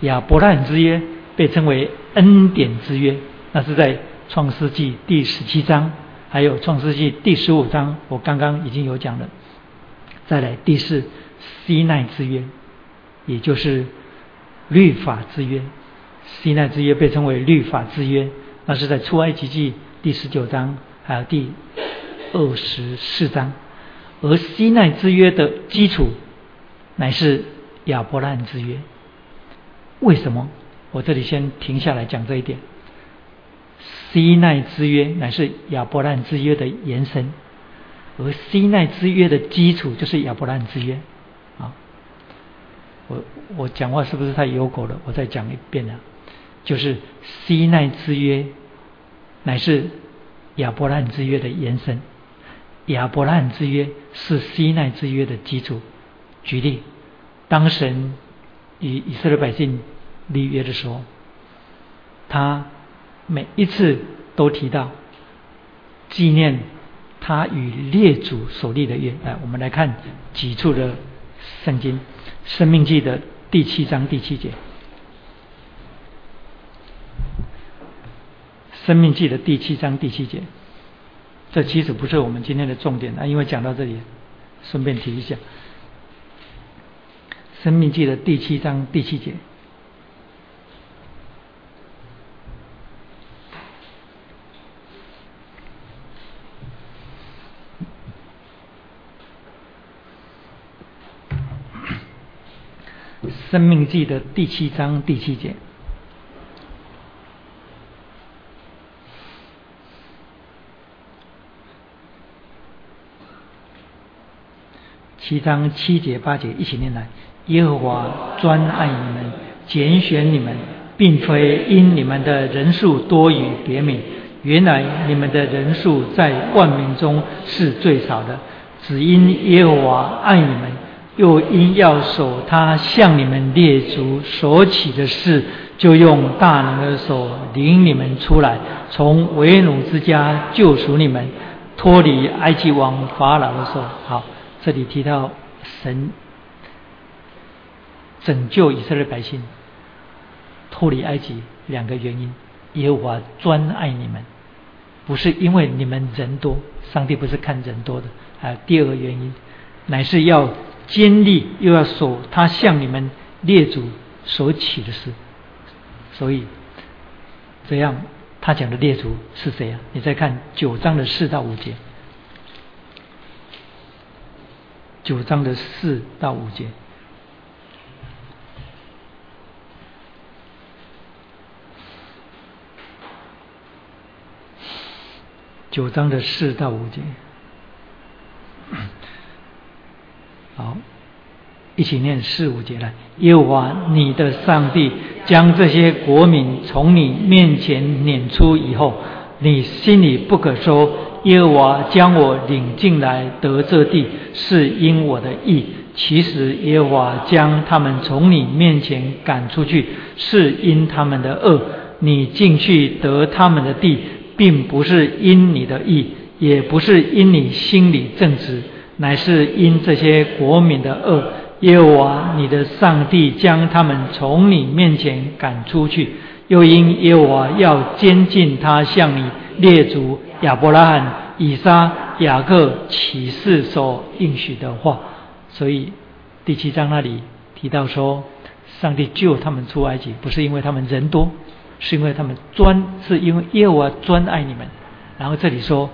亚伯拉罕之约被称为恩典之约。那是在创世纪第十七章，还有创世纪第十五章，我刚刚已经有讲了。再来第四西奈之约。也就是律法之约，西奈之约被称为律法之约，那是在出埃及记第十九章还有第二十四章，而西奈之约的基础乃是亚伯拉罕之约。为什么？我这里先停下来讲这一点。西奈之约乃是亚伯兰之约的延伸，而西奈之约的基础就是亚伯兰之约啊。我我讲话是不是太有口了？我再讲一遍啊，就是西奈之约乃是亚伯兰之约的延伸，亚伯兰之约是西奈之约的基础。举例，当神与以色列百姓立约的时候，他每一次都提到纪念他与列祖所立的约。来，我们来看几处的圣经。生命记的第七章第七节，生命记的第七章第七节，这其实不是我们今天的重点啊，因为讲到这里，顺便提一下，生命记的第七章第七节。生命记的第七章第七节，七章七节八节一起念来：耶和华专爱你们，拣选你们，并非因你们的人数多于别名，原来你们的人数在万民中是最少的，只因耶和华爱你们。又因要守他向你们列祖所起的事，就用大能的手领你们出来，从为奴之家救赎你们，脱离埃及王法老的手。好，这里提到神拯救以色列百姓脱离埃及两个原因。耶和华专爱你们，不是因为你们人多，上帝不是看人多的。还有第二个原因，乃是要坚立，又要守他向你们列祖所起的事。所以这样，他讲的列祖是谁啊？你再看九章的四到五节，九章的四到五节。九章的四到五节，好，一起念四五节来。耶和华你的上帝将这些国民从你面前撵出以后，你心里不可说：耶和华将我领进来得这地，是因我的意。其实耶和华将他们从你面前赶出去，是因他们的恶。你进去得他们的地。并不是因你的意，也不是因你心里正直，乃是因这些国民的恶。耶和华你的上帝将他们从你面前赶出去，又因耶和华要监禁他向你列祖亚伯拉罕、以撒、雅各起誓所应许的话。所以第七章那里提到说，上帝救他们出埃及，不是因为他们人多。是因为他们专，是因为耶和华专爱你们。然后这里说，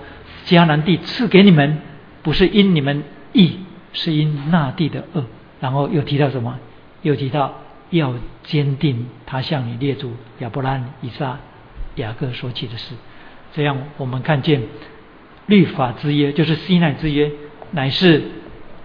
迦南地赐给你们，不是因你们义，是因那地的恶。然后又提到什么？又提到要坚定他向你列祖亚伯兰、以撒、雅各所起的事。这样我们看见律法之约，就是西奈之约，乃是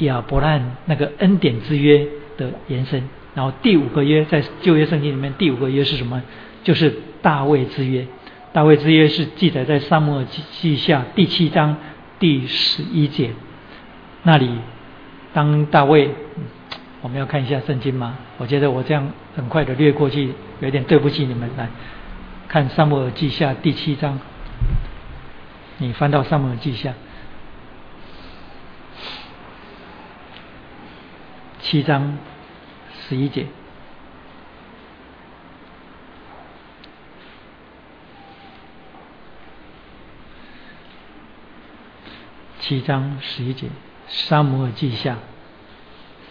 亚伯兰那个恩典之约的延伸。然后第五个约在旧约圣经里面，第五个约是什么？就是大卫之约，大卫之约是记载在撒母耳记下第七章第十一节那里。当大卫，我们要看一下圣经吗？我觉得我这样很快的略过去，有点对不起你们。来看撒母耳记下第七章，你翻到撒母耳记下七章十一节。七章十一节，《沙摩尔记下》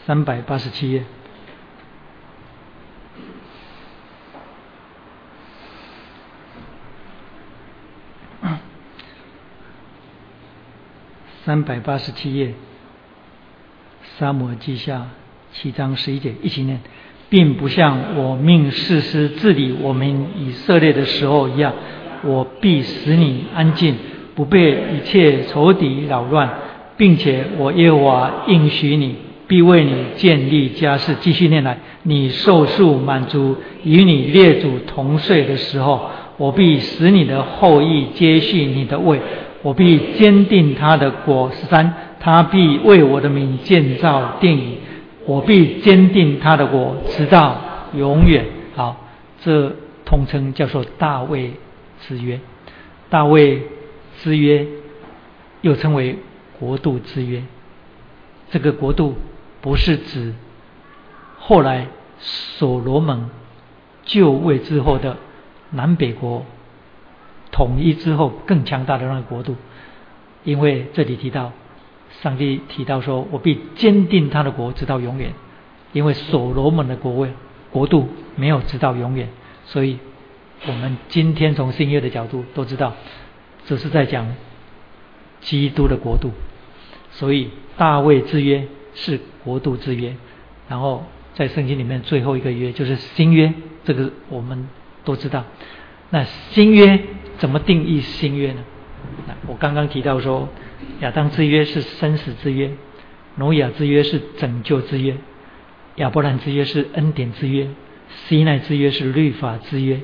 三百八十七页，三百八十七页，《沙摩尔记下》七章十一节，一起念，并不像我命世师治理我们以色列的时候一样，我必使你安静。不被一切仇敌扰乱，并且我耶和华应许你，必为你建立家室。继续念来，你受数满足，与你列祖同睡的时候，我必使你的后裔接续你的位，我必坚定他的果。十三，他必为我的名建造殿宇，我必坚定他的国，直到永远。好，这通称叫做大卫之约。大卫。之约又称为国度之约，这个国度不是指后来所罗门就位之后的南北国统一之后更强大的那个国度，因为这里提到上帝提到说：“我必坚定他的国直到永远。”因为所罗门的国位国度没有直到永远，所以我们今天从新约的角度都知道。这是在讲基督的国度，所以大卫之约是国度之约。然后在圣经里面最后一个约就是新约，这个我们都知道。那新约怎么定义新约呢？我刚刚提到说，亚当之约是生死之约，挪亚之约是拯救之约，亚伯兰之约是恩典之约，西奈之约是律法之约。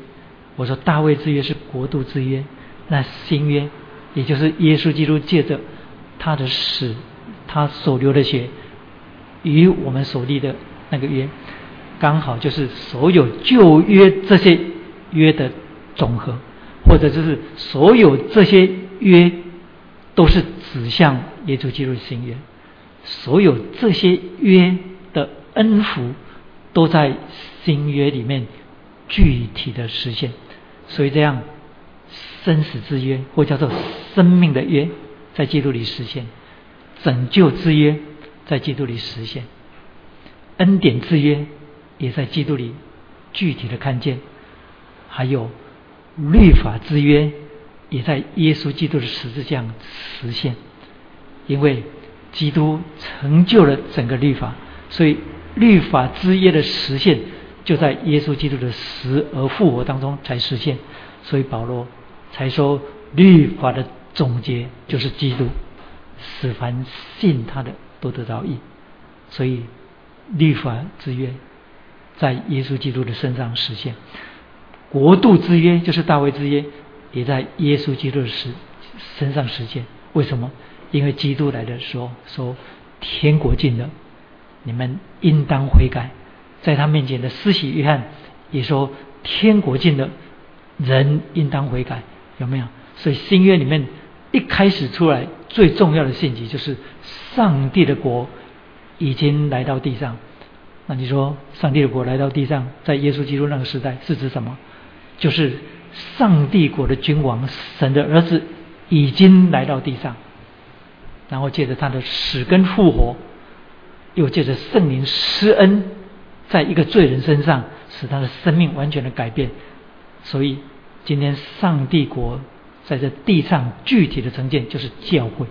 我说大卫之约是国度之约。那新约，也就是耶稣基督借着他的死，他所流的血，与我们所立的那个约，刚好就是所有旧约这些约的总和，或者就是所有这些约都是指向耶稣基督的新约，所有这些约的恩福都在新约里面具体的实现。所以这样生死之约，或叫做生命的约，在基督里实现；拯救之约，在基督里实现；恩典之约，也在基督里具体的看见；还有律法之约，也在耶稣基督的十字架实现。因为基督成就了整个律法，所以律法之约的实现。就在耶稣基督的死而复活当中才实现，所以保罗才说律法的总结就是基督，使凡信他的都得到义。所以律法之约在耶稣基督的身上实现，国度之约就是大卫之约，也在耶稣基督的身身上实现。为什么？因为基督来的时候说天国近了，你们应当悔改。在他面前的施洗约翰也说：“天国近了，人应当悔改。”有没有？所以新约里面一开始出来最重要的信息就是上帝的国已经来到地上。那你说上帝的国来到地上，在耶稣基督那个时代是指什么？就是上帝国的君王神的儿子已经来到地上，然后借着他的死跟复活，又借着圣灵施恩。在一个罪人身上，使他的生命完全的改变。所以，今天上帝国在这地上具体的呈现就是教会。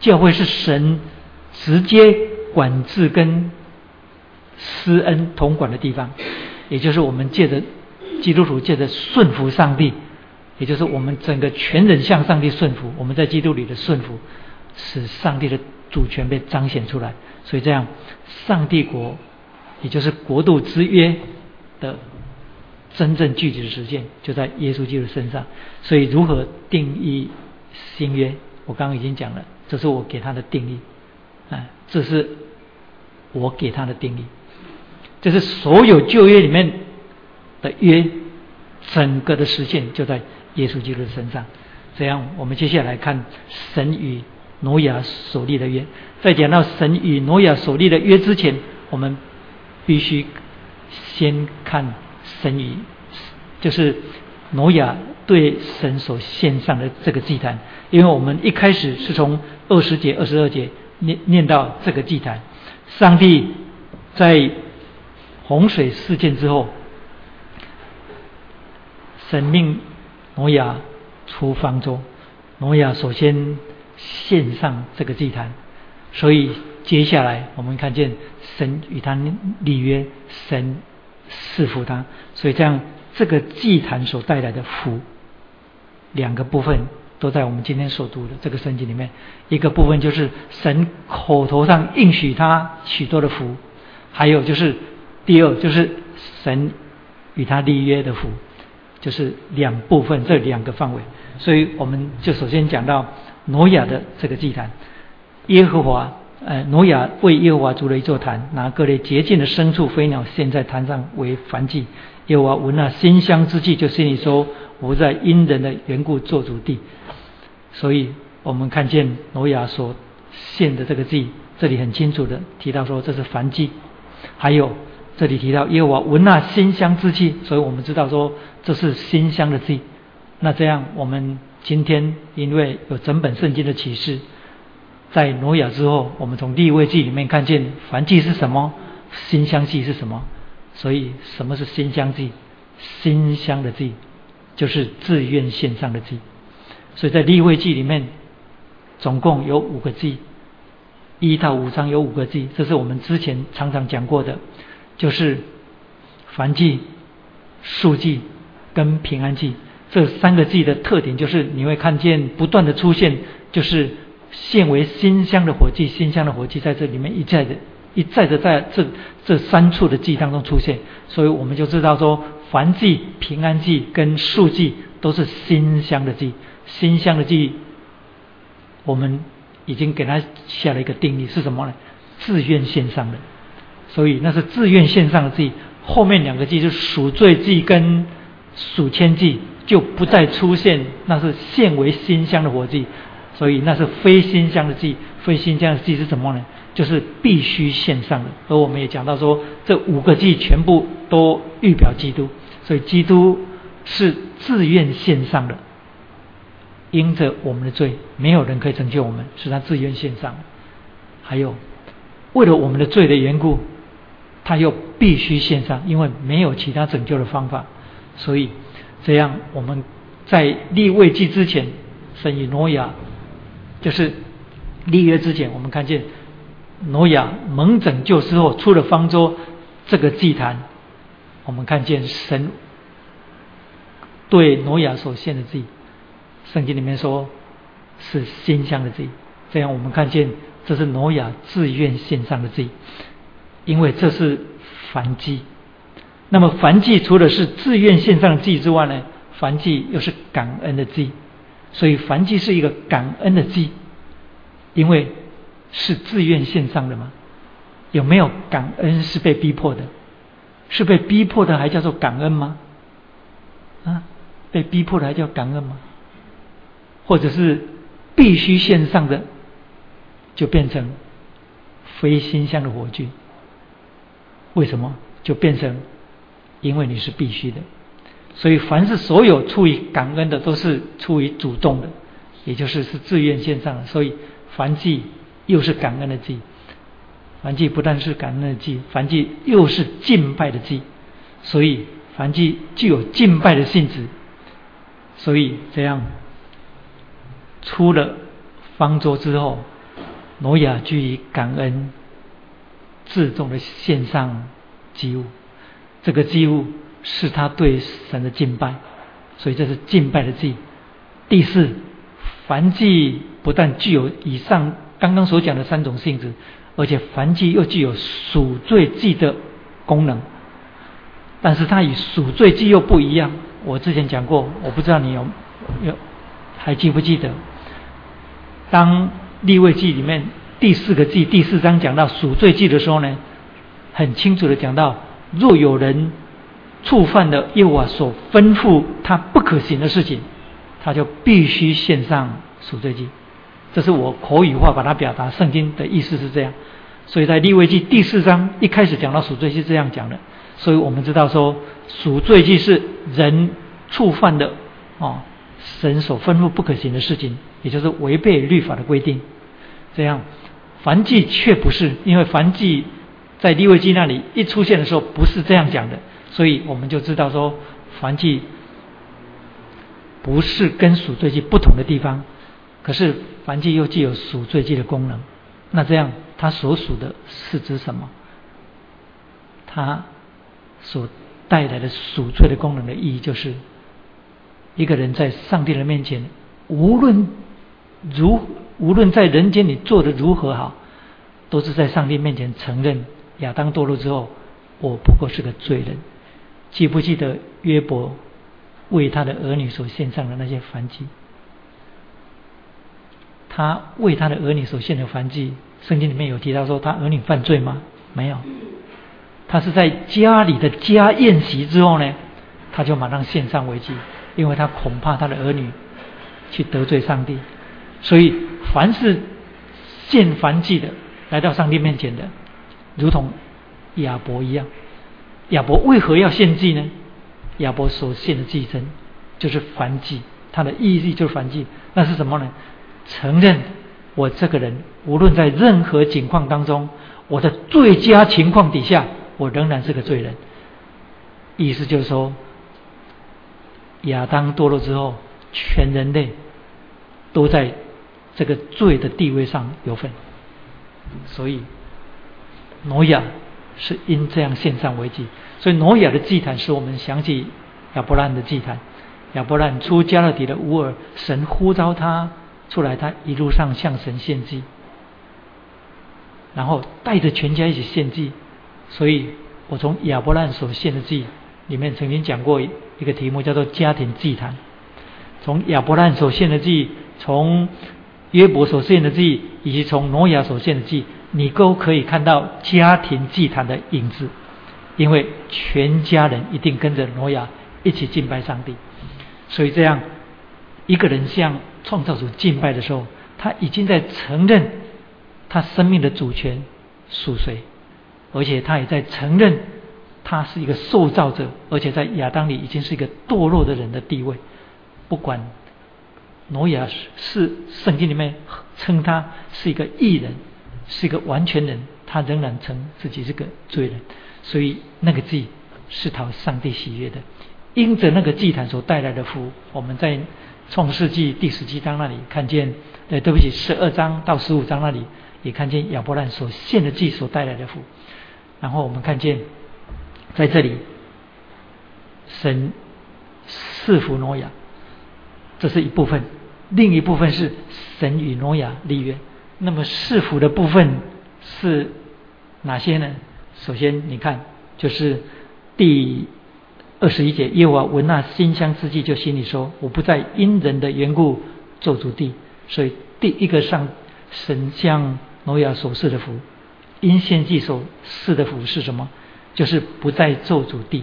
教会是神直接管制跟施恩同管的地方，也就是我们借着基督徒借着顺服上帝，也就是我们整个全人向上帝顺服。我们在基督里的顺服，使上帝的主权被彰显出来。所以这样，上帝国。也就是国度之约的真正具体的实现，就在耶稣基督身上。所以，如何定义新约？我刚刚已经讲了，这是我给他的定义。啊，这是我给他的定义。这是所有旧约里面的约，整个的实现就在耶稣基督身上。这样，我们接下来看神与挪亚所立的约。在讲到神与挪亚所立的约之前，我们。必须先看神与，就是挪亚对神所献上的这个祭坛，因为我们一开始是从二十节、二十二节念念到这个祭坛。上帝在洪水事件之后，神命挪亚出方舟，挪亚首先献上这个祭坛，所以。接下来，我们看见神与他立约，神赐福他，所以这样这个祭坛所带来的福，两个部分都在我们今天所读的这个圣经里面。一个部分就是神口头上应许他许多的福，还有就是第二就是神与他立约的福，就是两部分这两个范围。所以我们就首先讲到挪亚的这个祭坛，耶和华。呃，挪亚为耶和华筑了一座坛，拿各类洁净的牲畜、飞鸟献在坛上为燔祭。耶和华闻那馨香之气，就心里说：“我在因人的缘故做主地。”所以我们看见挪亚所献的这个祭，这里很清楚的提到说这是燔祭。还有这里提到耶和华闻那馨香之气，所以我们知道说这是馨香的祭。那这样我们今天因为有整本圣经的启示。在挪亚之后，我们从立位记里面看见凡祭是什么，馨香祭是什么。所以，什么是馨香祭？馨香的祭就是自愿献上的祭。所以在立位记里面，总共有五个祭，一到五章有五个祭，这是我们之前常常讲过的，就是凡祭、数祭跟平安祭这三个祭的特点，就是你会看见不断的出现，就是。现为新香的火祭，新香的火祭在这里面一再的、一再的在这这三处的祭当中出现，所以我们就知道说，凡祭、平安祭跟数祭都是新香的祭。新香的祭，我们已经给他下了一个定义是什么呢？自愿献上的，所以那是自愿献上的祭。后面两个祭就是赎罪祭跟赎愆祭，就不再出现，那是现为新香的火祭。所以那是非新香的祭，非新香的祭是什么呢？就是必须献上的。而我们也讲到说，这五个祭全部都预表基督，所以基督是自愿献上的，因着我们的罪，没有人可以拯救我们，是他自愿献上。还有，为了我们的罪的缘故，他又必须献上，因为没有其他拯救的方法。所以，这样我们在立位记之前，神以挪亚，就是立约之前，我们看见挪亚蒙拯救之后出了方舟，这个祭坛，我们看见神对挪亚所献的祭，圣经里面说是馨香的祭。这样我们看见这是挪亚自愿献上的祭，因为这是燔祭。那么燔祭除了是自愿献上的祭之外呢，燔祭又是感恩的祭，所以凡祭是一个感恩的祭，因为是自愿献上的嘛。有没有感恩是被逼迫的？是被逼迫的还叫做感恩吗？啊，被逼迫的还叫感恩吗？或者是必须献上的，就变成非心香的火炬？为什么就变成？因为你是必须的，所以凡是所有出于感恩的，都是出于主动的，也就是是自愿献上的。所以凡祭又是感恩的祭，凡祭不但是感恩的祭，凡祭又是敬拜的祭，所以凡祭具有敬拜的性质。所以这样出了方舟之后，挪亚居于感恩，自重的献上祭物。这个祭物是他对神的敬拜，所以这是敬拜的祭。第四，凡祭不但具有以上刚刚所讲的三种性质，而且凡祭又具有赎罪祭的功能。但是它与赎罪祭又不一样。我之前讲过，我不知道你有有还记不记得？当立位记里面第四个祭第四章讲到赎罪祭的时候呢，很清楚的讲到。若有人触犯了耶和华所吩咐他不可行的事情，他就必须献上赎罪祭。这是我口语化把它表达，圣经的意思是这样。所以在利未记第四章一开始讲到赎罪祭这样讲的，所以我们知道说赎罪祭是人触犯的哦神所吩咐不可行的事情，也就是违背律法的规定。这样凡祭却不是，因为凡祭。在利未记那里一出现的时候，不是这样讲的，所以我们就知道说，凡祭不是跟赎罪祭不同的地方。可是凡祭又具有赎罪祭的功能，那这样它所属的是指什么？它所带来的赎罪的功能的意义，就是一个人在上帝的面前，无论如无论在人间里做的如何好，都是在上帝面前承认。亚当堕落之后，我不过是个罪人。记不记得约伯为他的儿女所献上的那些燔祭？他为他的儿女所献的燔祭，圣经里面有提到说他儿女犯罪吗？没有。他是在家里的家宴席之后呢，他就马上献上为祭，因为他恐怕他的儿女去得罪上帝。所以凡是献燔祭的，来到上帝面前的。如同亚伯一样，亚伯为何要献祭呢？亚伯所献的祭牲就是燔祭，它的意义就是燔祭。那是什么呢？承认我这个人无论在任何情况当中，我的最佳情况底下，我仍然是个罪人。意思就是说，亚当堕落之后，全人类都在这个罪的地位上有份，所以。挪亚是因这样献上为祭，所以挪亚的祭坛使我们想起亚伯兰的祭坛。亚伯兰出加勒底的乌尔，神呼召他出来，他一路上向神献祭，然后带着全家一起献祭。所以我从亚伯兰所献的祭里面曾经讲过一个题目，叫做家庭祭坛。从亚伯兰所献的祭，从约伯所献的祭，以及从挪亚所献的祭。你都可以看到家庭祭坛的影子，因为全家人一定跟着挪亚一起敬拜上帝，所以这样一个人向创造主敬拜的时候，他已经在承认他生命的主权属谁，而且他也在承认他是一个受造者，而且在亚当里已经是一个堕落的人的地位。不管挪亚是圣经里面称他是一个异人，是一个完全人，他仍然称自己是个罪人。所以那个祭是讨上帝喜悦的。因着那个祭坛所带来的福，我们在创世纪第十七章那里看见，呃，对不起，十二章到十五章那里也看见亚伯兰所献的祭所带来的福。然后我们看见。在这里，神赐福挪亚，这是一部分；另一部分是神与挪亚立约。那么四福的部分是哪些呢？首先，你看，就是第二十一节，耶和华闻那馨香之际，就心里说：“我不再因人的缘故咒主地。”所以，第一个上神向挪亚所赐的福，因献祭所赐的福是什么？就是不再咒主地，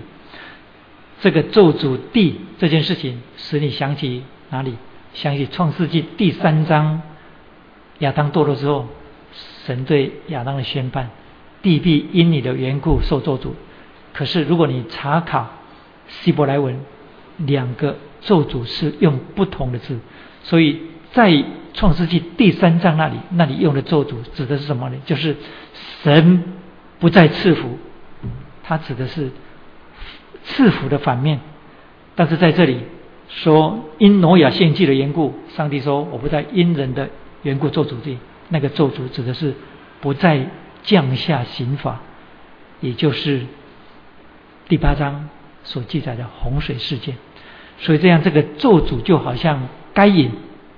这个咒主地这件事情，使你想起哪里？想起创世纪第三章，亚当堕落之后，神对亚当的宣判：地必因你的缘故受咒诅。可是如果你查考希伯来文，两个咒诅是用不同的字，所以在创世纪第三章那里，那里用的咒诅指的是什么呢？就是神不再赐福。它指的是赐福的反面，但是在这里说因挪亚献祭的缘故，上帝说我不再因人的缘故做主地，那个咒诅指的是不再降下刑罚，也就是第八章所记载的洪水事件。所以这样这个咒诅就好像该隐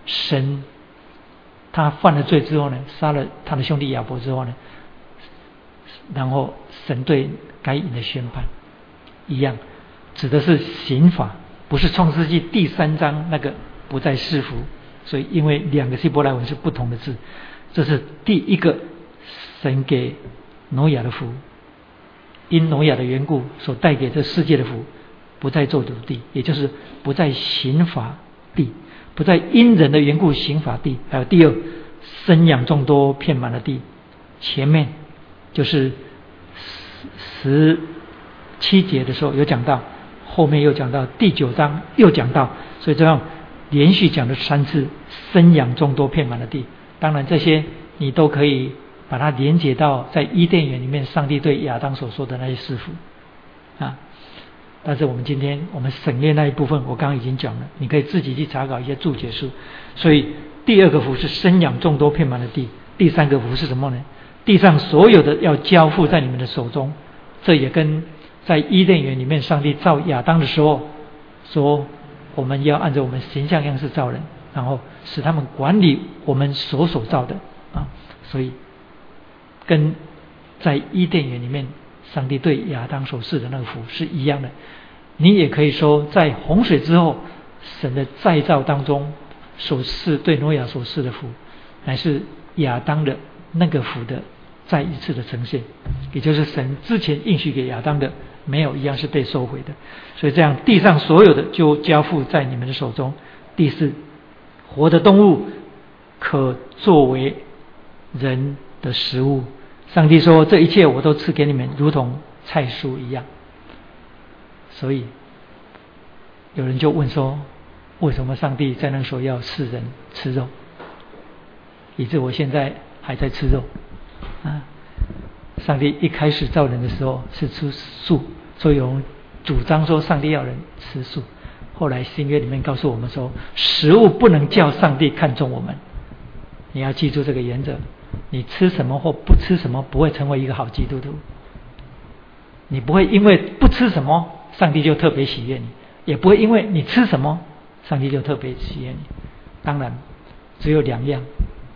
神他犯了罪之后呢，杀了他的兄弟亚伯之后呢，然后神对。该隐的宣判一样，指的是刑法，不是创世纪第三章那个不再是福。所以，因为两个希伯来文是不同的字，这是第一个神给挪亚的福，因挪亚的缘故所带给这世界的福，不再做土地，也就是不再刑法地，不再因人的缘故刑法地。还有第二，生养众多，遍满了地。前面就是。十七节的时候有讲到，后面又讲到第九章又讲到，所以这样连续讲了三次，生养众多，遍满了地。当然这些你都可以把它连接到在伊甸园里面上帝对亚当所说的那些师傅啊。但是我们今天我们省略那一部分，我刚刚已经讲了，你可以自己去查考一些注解书。所以第二个福是生养众多，遍满了地。第三个福是什么呢？地上所有的要交付在你们的手中，这也跟在伊甸园里面上帝造亚当的时候说，我们要按照我们形象样式造人，然后使他们管理我们所所造的啊，所以跟在伊甸园里面上帝对亚当所赐的那个福是一样的。你也可以说，在洪水之后，神的再造当中所赐对诺亚所赐的福，乃是亚当的那个福的。再一次的呈现，也就是神之前应许给亚当的，没有一样是被收回的。所以这样，地上所有的就交付在你们的手中。第四，活的动物可作为人的食物。上帝说：“这一切我都赐给你们，如同菜蔬一样。”所以有人就问说：“为什么上帝在那时候要赐人吃肉？”以致我现在还在吃肉。啊！上帝一开始造人的时候是吃素，所以有人主张说上帝要人吃素。后来新约里面告诉我们说，食物不能叫上帝看重我们。你要记住这个原则：你吃什么或不吃什么，不会成为一个好基督徒。你不会因为不吃什么，上帝就特别喜悦你；也不会因为你吃什么，上帝就特别喜悦你。当然，只有两样。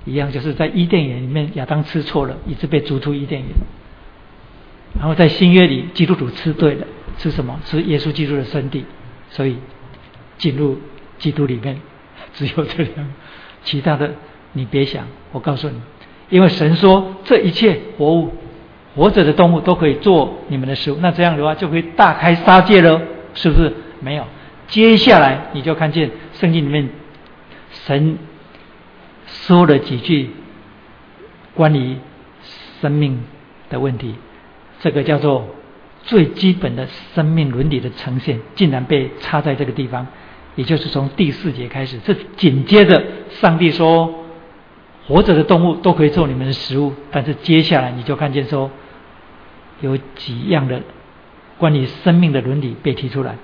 一样就是在伊甸园里面，亚当吃错了，一直被逐出伊甸园。然后在新约里，基督徒吃对了，吃什么？吃耶稣基督的身体，所以进入基督里面 只有这样，其他的你别想。我告诉你，因为神说这一切活物、活着的动物都可以做你们的食物，那这样的话就可以大开杀戒了，是不是？没有，接下来你就看见圣经里面神。说了几句关于生命的问题，这个叫做最基本的生命伦理的呈现，竟然被插在这个地方，也就是从第四节开始，这紧接着上帝说，活着的动物都可以做你们的食物，但是接下来你就看见说，有几样的关于生命的伦理被提出来，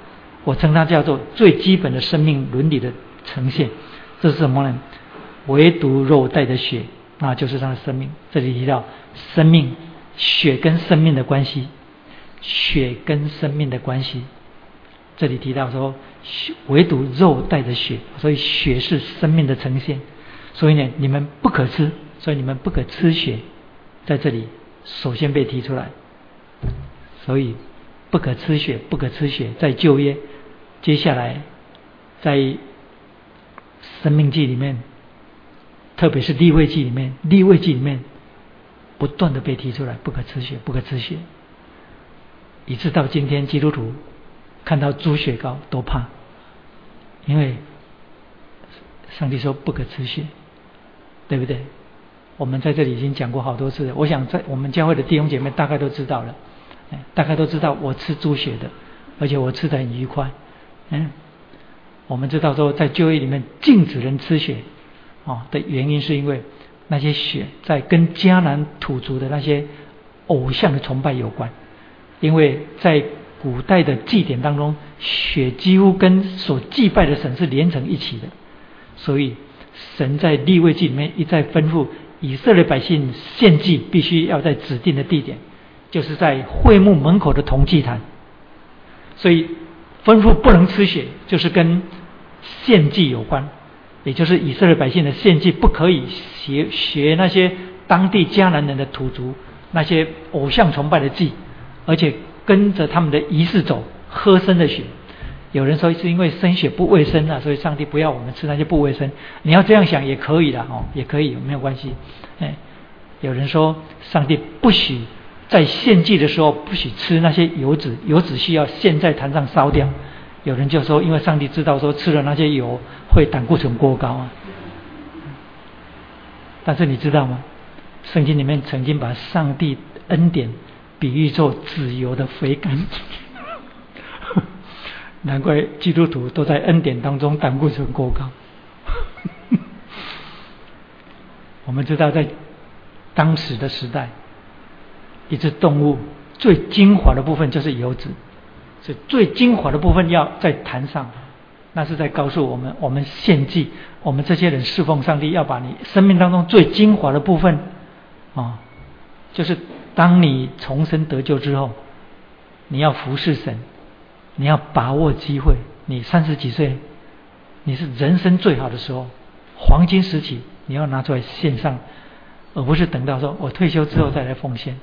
我称它叫做最基本的生命伦理的呈现，这是什么呢？唯独肉带着血，那就是他的生命。这里提到生命。血跟生命的关系，血跟生命的关系，这里提到说，唯独肉带着血，所以血是生命的呈现。所以呢，你们不可吃，所以你们不可吃血，在这里首先被提出来。所以不可吃血，不可吃血，在旧约，接下来在生命记里面，特别是立位记里面，立位记里面。不断的被提出来，不可吃血，不可吃血，以致到今天基督徒看到猪血糕都怕，因为上帝说不可吃血，对不对？我们在这里已经讲过好多次了，我想在我们教会的弟兄姐妹大概都知道了，大概都知道我吃猪血的，而且我吃的很愉快。嗯，我们知道说在就业里面禁止人吃血，哦的原因是因为。那些血在跟迦南土族的那些偶像的崇拜有关，因为在古代的祭典当中，血几乎跟所祭拜的神是连成一起的，所以神在立位记里面一再吩咐以色列百姓献祭必须要在指定的地点，就是在会幕门口的铜祭坛，所以吩咐不能吃血，就是跟献祭有关。也就是以色列百姓的献祭不可以学学那些当地迦南人的土族那些偶像崇拜的祭，而且跟着他们的仪式走，喝生的血。有人说是因为生血不卫生啊，所以上帝不要我们吃那些不卫生。你要这样想也可以的哦，也可以没有关系。哎，有人说上帝不许在献祭的时候不许吃那些油脂，油脂需要现在坛上烧掉。有人就说，因为上帝知道说吃了那些油会胆固醇过高啊。但是你知道吗？圣经里面曾经把上帝恩典比喻作自由的肥甘，难怪基督徒都在恩典当中胆固醇过高。我们知道，在当时的时代，一只动物最精华的部分就是油脂。是最精华的部分要在坛上，那是在告诉我们：我们献祭，我们这些人侍奉上帝，要把你生命当中最精华的部分啊，就是当你重生得救之后，你要服侍神，你要把握机会。你三十几岁，你是人生最好的时候，黄金时期，你要拿出来献上，而不是等到说我退休之后再来奉献。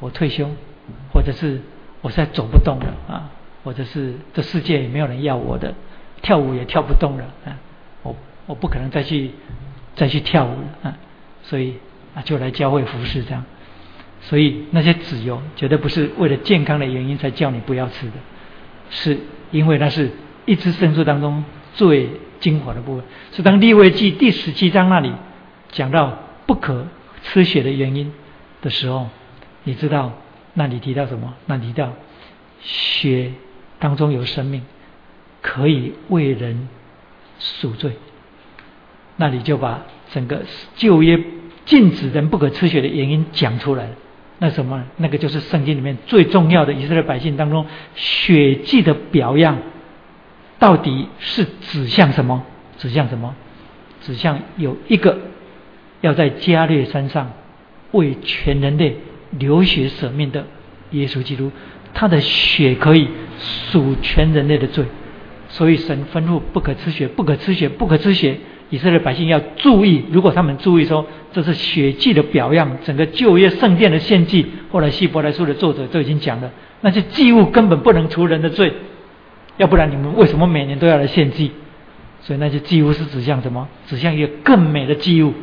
我退休，或者是。我现在走不动了啊，或者是这世界也没有人要我的，跳舞也跳不动了啊，我我不可能再去再去跳舞了啊，所以啊就来教会服侍这样，所以那些籽油绝对不是为了健康的原因才叫你不要吃的，是因为那是一支圣书当中最精华的部分，是当利未记第十七章那里讲到不可吃血的原因的时候，你知道。那你提到什么？那提到血当中有生命，可以为人赎罪。那你就把整个旧约禁止人不可吃血的原因讲出来了。那什么？那个就是圣经里面最重要的以色列百姓当中血迹的表样，到底是指向什么？指向什么？指向有一个要在加略山上为全人类。流血舍命的耶稣基督，他的血可以赎全人类的罪，所以神吩咐不可吃血，不可吃血，不可吃血。以色列百姓要注意，如果他们注意说这是血祭的表样，整个旧约圣殿的献祭，后来希伯来书的作者都已经讲了，那些祭物根本不能除人的罪，要不然你们为什么每年都要来献祭？所以那些祭物是指向什么？指向一个更美的祭物。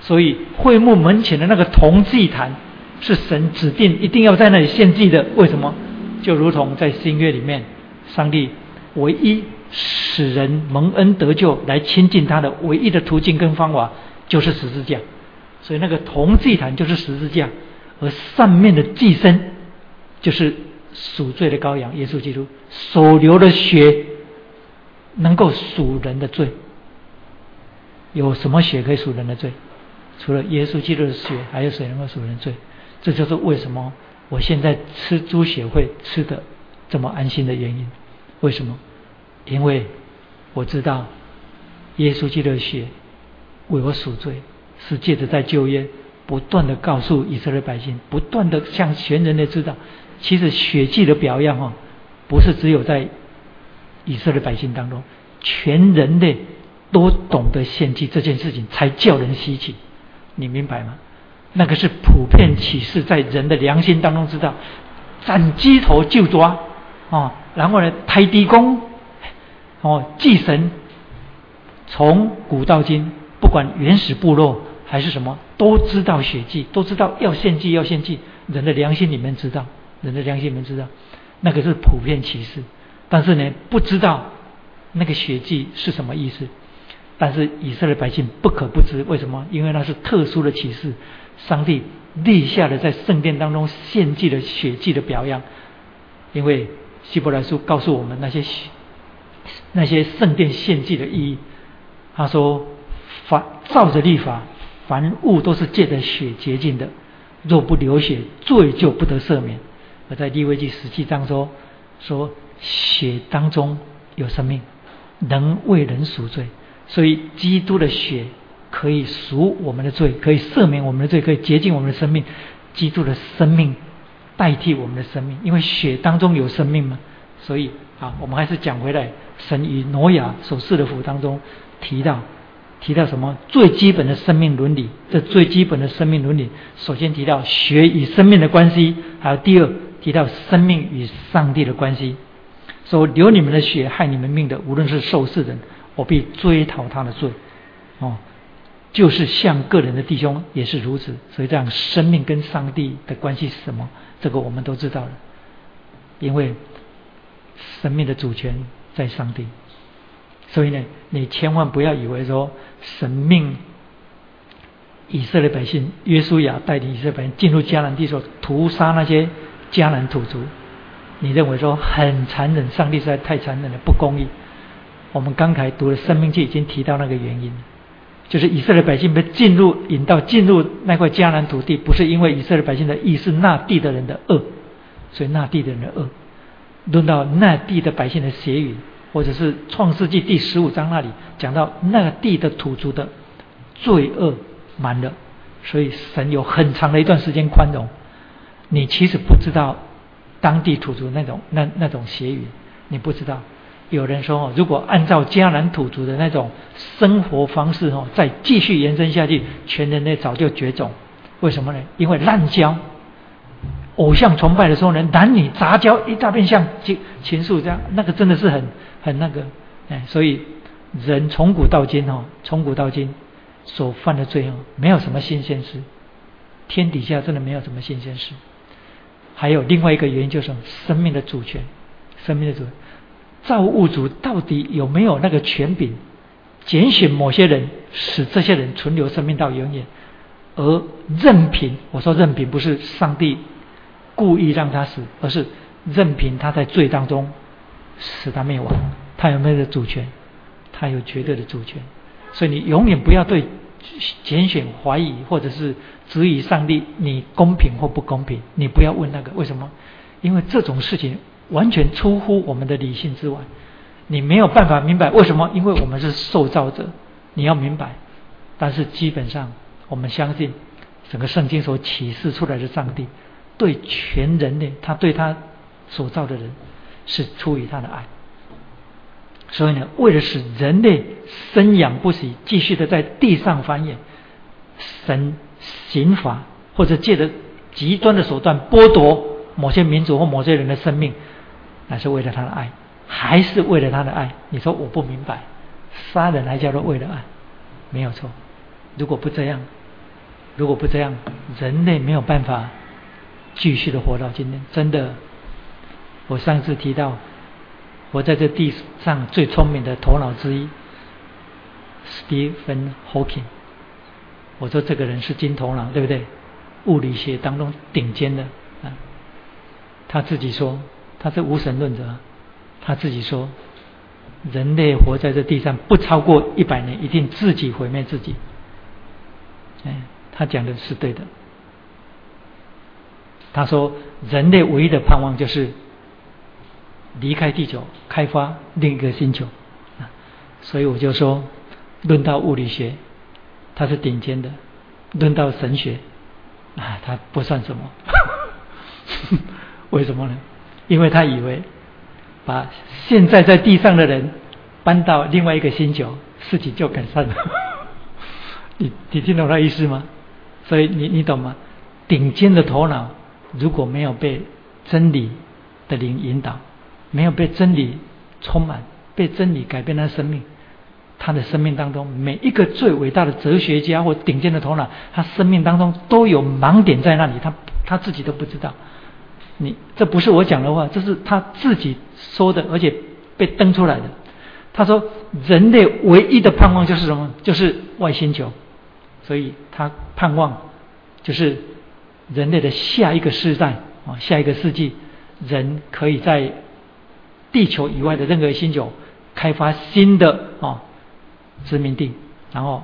所以会幕门前的那个铜祭坛。是神指定一定要在那里献祭的，为什么？就如同在新约里面，上帝唯一使人蒙恩得救来亲近他的唯一的途径跟方法，就是十字架。所以那个铜祭坛就是十字架，而上面的祭牲就是赎罪的羔羊耶稣基督所流的血，能够赎人的罪。有什么血可以赎人的罪？除了耶稣基督的血，还有谁能够赎人罪？这就是为什么我现在吃猪血会吃的这么安心的原因。为什么？因为我知道耶稣基督的血为我赎罪，是借着在旧约不断的告诉以色列百姓，不断的向全人类知道，其实血祭的表样哦，不是只有在以色列百姓当中，全人类。都懂得献祭这件事情，才叫人稀奇，你明白吗？那个是普遍启示在人的良心当中知道，斩鸡头就抓啊，然后呢抬低公哦祭神，从古到今，不管原始部落还是什么，都知道血祭，都知道要献祭要献祭，人的良心里面知道，人的良心里面知道，那个是普遍启示，但是呢不知道那个血祭是什么意思。但是以色列百姓不可不知，为什么？因为那是特殊的启示，上帝立下了在圣殿当中献祭的血祭的表样。因为希伯来书告诉我们那些那些圣殿献祭的意义。他说：凡照着律法，凡物都是借着血洁净的，若不流血，罪就不得赦免。而在利未记十七章说：说血当中有生命，能为人赎罪。所以，基督的血可以赎我们的罪，可以赦免我们的罪，可以洁净我们的生命。基督的生命代替我们的生命，因为血当中有生命嘛。所以，啊，我们还是讲回来，神与挪亚所赐的福当中提到，提到什么最基本的生命伦理？这最基本的生命伦理，首先提到血与生命的关系，还有第二提到生命与上帝的关系。说流你们的血害你们命的，无论是受世人。我必追讨他的罪，哦，就是像个人的弟兄也是如此。所以这样，生命跟上帝的关系是什么？这个我们都知道了。因为生命的主权在上帝，所以呢，你千万不要以为说神命以色列百姓，约书亚带领以色列百姓进入迦南地时候屠杀那些迦南土族，你认为说很残忍？上帝实在太残忍了，不公义。我们刚才读的《生命记》已经提到那个原因，就是以色列百姓被进入引到进入那块迦南土地，不是因为以色列百姓的意，是那地的人的恶，所以那地的人的恶。论到那地的百姓的邪语，或者是《创世纪》第十五章那里讲到那地的土族的罪恶满了，所以神有很长的一段时间宽容。你其实不知道当地土族那种那那种邪语，你不知道。有人说哦，如果按照迦南土族的那种生活方式哦，再继续延伸下去，全人类早就绝种。为什么呢？因为滥交、偶像崇拜的时候呢，男女杂交一大片，像情情愫这样，那个真的是很很那个哎。所以人从古到今哦，从古到今所犯的罪哦，没有什么新鲜事。天底下真的没有什么新鲜事。还有另外一个原因，就是生命的主权，生命的主。造物主到底有没有那个权柄，拣选某些人，使这些人存留生命到永远，而任凭我说任凭不是上帝故意让他死，而是任凭他在罪当中使他灭亡，他有没有主权？他有绝对的主权。所以你永远不要对拣选怀疑，或者是质疑上帝你公平或不公平，你不要问那个为什么？因为这种事情。完全出乎我们的理性之外，你没有办法明白为什么？因为我们是受造者，你要明白。但是基本上，我们相信整个圣经所启示出来的上帝，对全人类，他对他所造的人，是出于他的爱。所以呢，为了使人类生养不息，继续的在地上繁衍，神刑罚或者借着极端的手段剥夺某些民族或某些人的生命。还是为了他的爱，还是为了他的爱？你说我不明白，杀人还叫做为了爱？没有错。如果不这样，如果不这样，人类没有办法继续的活到今天。真的，我上次提到，活在这地上最聪明的头脑之一，Stephen Hawking。我说这个人是金头脑，对不对？物理学当中顶尖的啊。他自己说，他是无神论者，他自己说，人类活在这地上不超过一百年，一定自己毁灭自己。哎，他讲的是对的。他说，人类唯一的盼望就是离开地球，开发另一个星球。啊，所以我就说，论到物理学，他是顶尖的；论到神学，啊，他不算什么。为什么呢？因为他以为把现在在地上的人搬到另外一个星球，事情就改善了。你你听懂他意思吗？所以你你懂吗？顶尖的头脑。如果没有被真理的灵引导，没有被真理充满，被真理改变他生命，他的生命当中每一个最伟大的哲学家或顶尖的头脑，他生命当中都有盲点在那里，他他自己都不知道。你这不是我讲的话，这是他自己说的，而且被登出来的。他说，人类唯一的盼望就是什么？就是外星球。所以他盼望就是。人类的下一个世代啊，下一个世纪，人可以在地球以外的任何星球开发新的啊殖民地，然后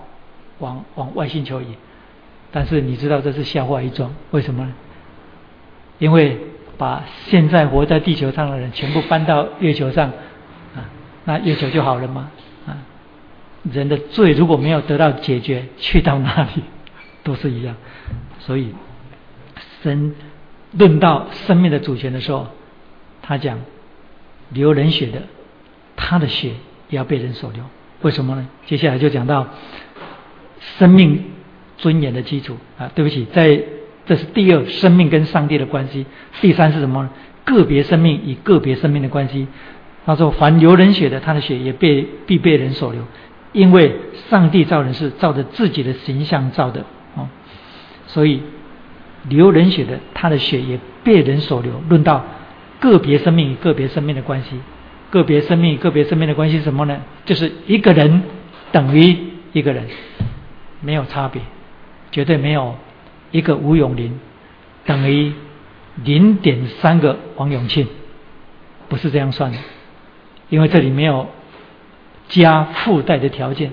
往往外星球移。但是你知道这是笑话一桩，为什么呢？因为把现在活在地球上的人全部搬到月球上啊，那月球就好了吗？啊，人的罪如果没有得到解决，去到哪里都是一样，所以。神论到生命的主权的时候，他讲流人血的，他的血也要被人所流。为什么呢？接下来就讲到生命尊严的基础啊。对不起，在这是第二，生命跟上帝的关系。第三是什么？个别生命与个别生命的关系。他说：凡流人血的，他的血也被必被人所流，因为上帝造人是照着自己的形象造的啊，所以。流人血的，他的血也被人所流。论到个别生命与个别生命的关系，个别生命与个别生命的关系是什么呢？就是一个人等于一个人，没有差别，绝对没有一个吴永林等于零点三个王永庆，不是这样算的，因为这里没有加附带的条件。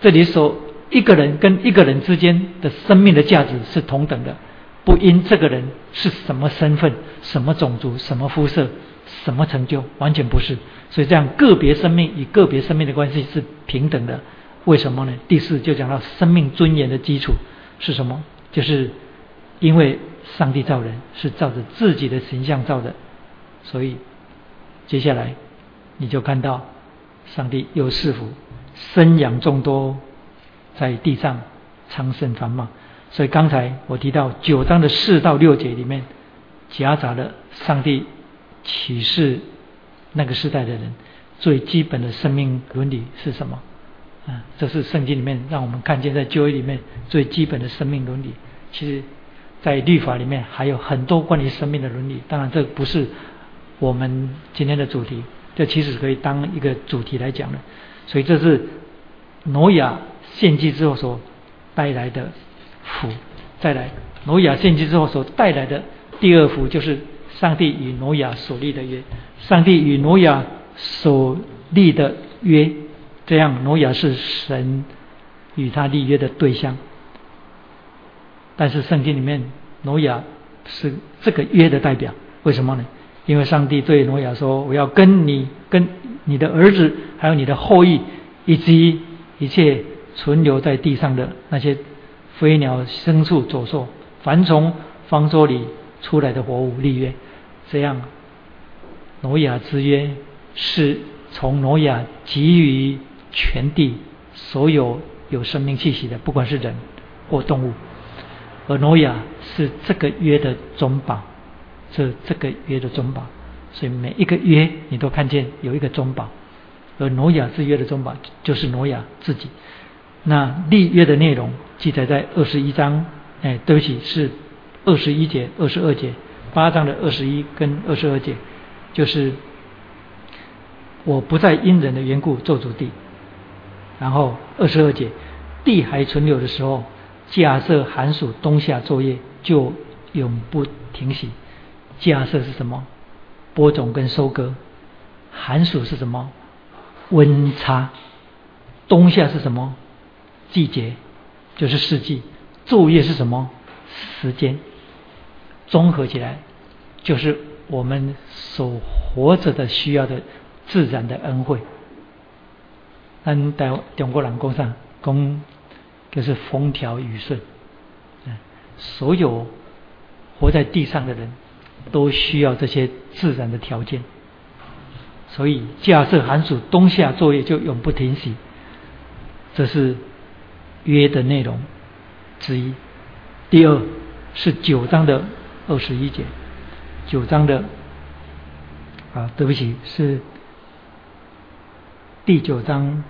这里说一个人跟一个人之间的生命的价值是同等的。不因这个人是什么身份、什么种族、什么肤色、什么成就，完全不是。所以这样个别生命与个别生命的关系是平等的。为什么呢？第四就讲到生命尊严的基础是什么？就是因为上帝造人是照着自己的形象造的，所以接下来你就看到上帝又是否生养众多，在地上昌盛繁茂。所以刚才我提到九章的四到六节里面，夹杂了上帝启示那个时代的人最基本的生命伦理是什么？啊，这是圣经里面让我们看见在旧约里面最基本的生命伦理。其实，在律法里面还有很多关于生命的伦理。当然，这不是我们今天的主题，这其实可以当一个主题来讲的。所以，这是挪亚献祭之后所带来的。福，再来，挪亚献祭之后所带来的第二福，就是上帝与挪亚所立的约。上帝与挪亚所立的约，这样挪亚是神与他立约的对象。但是圣经里面，挪亚是这个约的代表。为什么呢？因为上帝对挪亚说：“我要跟你、跟你的儿子，还有你的后裔，以及一切存留在地上的那些。”飞鸟、牲畜、走兽，凡从方舟里出来的活物立约，这样挪亚之约是从挪亚给予全地所有有生命气息的，不管是人或动物，而挪亚是这个约的中保，是这个约的中保，所以每一个约你都看见有一个中保，而挪亚之约的中保就是挪亚自己。那立约的内容记载在二十一章，哎，对不起，是二十一节、二十二节，八章的二十一跟二十二节，就是我不再因人的缘故做主地。然后二十二节，地还存留的时候，假设寒暑冬夏作业就永不停息。假设是什么？播种跟收割。寒暑是什么？温差。冬夏是什么？季节，就是四季。昼夜是什么？时间。综合起来，就是我们所活着的需要的自然的恩惠。咱在中国人讲上讲，就是风调雨顺。所有活在地上的人都需要这些自然的条件。所以，假设寒暑冬夏作业就永不停息，这是约的内容之一。第二是九章的二十一节，九章的啊，对不起，是第九章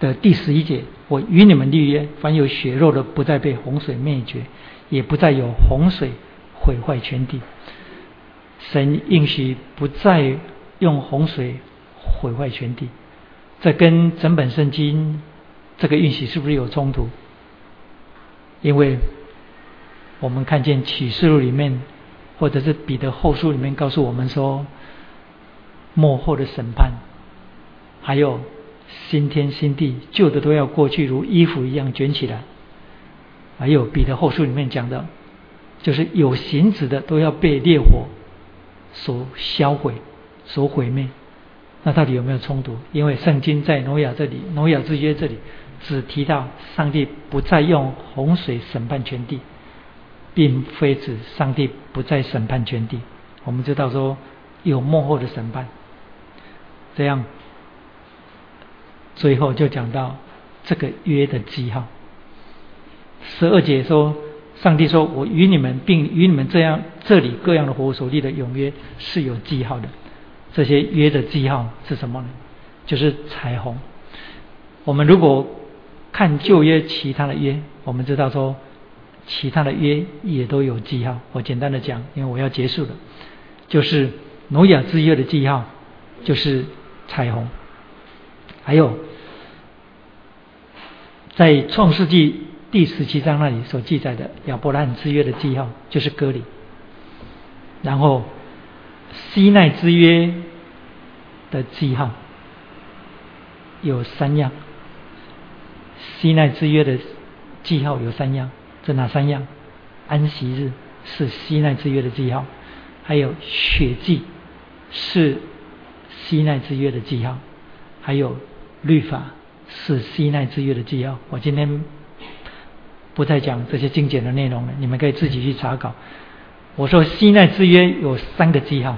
的第十一节。我与你们立约，凡有血肉的，不再被洪水灭绝，也不再有洪水毁坏全地。神应许不再用洪水毁坏全地，这跟整本圣经这个应许是不是有冲突？因为我们看见启示录里面，或者是彼得后书里面告诉我们说，幕后的审判，还有新天新地，旧的都要过去，如衣服一样卷起来。还有彼得后书里面讲的，就是有形子的都要被烈火。所销毁、所毁灭，那到底有没有冲突？因为圣经在挪亚这里，挪亚之约这里只提到上帝不再用洪水审判全地，并非指上帝不再审判全地。我们知道说有幕后的审判，这样最后就讲到这个约的记号。十二节说。上帝说：“我与你们，并与你们这样这里各样的活所立的永约是有记号的。这些约的记号是什么呢？就是彩虹。我们如果看旧约其他的约，我们知道说其他的约也都有记号。我简单的讲，因为我要结束了，就是挪亚之约的记号就是彩虹。还有在创世纪。”第十七章那里所记载的亚伯拉罕之约的记号就是割礼，然后西奈之约的记号有三样，西奈之约的记号有三样，这哪三样？安息日是西奈之约的记号，还有血祭是西奈之约的记号，还有律法是西奈之约的记号。我今天。不再讲这些精简的内容了，你们可以自己去查稿。我说西奈之约有三个记号，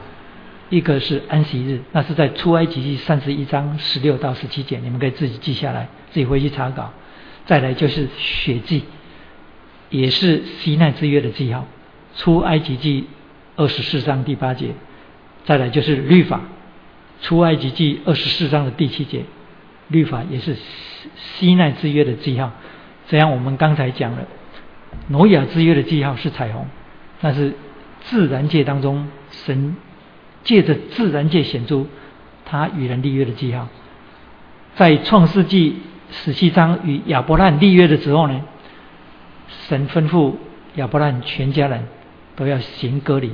一个是安息日，那是在出埃及记三十一章十六到十七节，你们可以自己记下来，自己回去查稿。再来就是血祭，也是西奈之约的记号，出埃及记二十四章第八节。再来就是律法，出埃及记二十四章的第七节，律法也是西奈之约的记号。这样，我们刚才讲了，挪亚之约的记号是彩虹，那是自然界当中神借着自然界显出他与人立约的记号。在创世纪十七章与亚伯兰立约的时候呢，神吩咐亚伯兰全家人都要行割礼，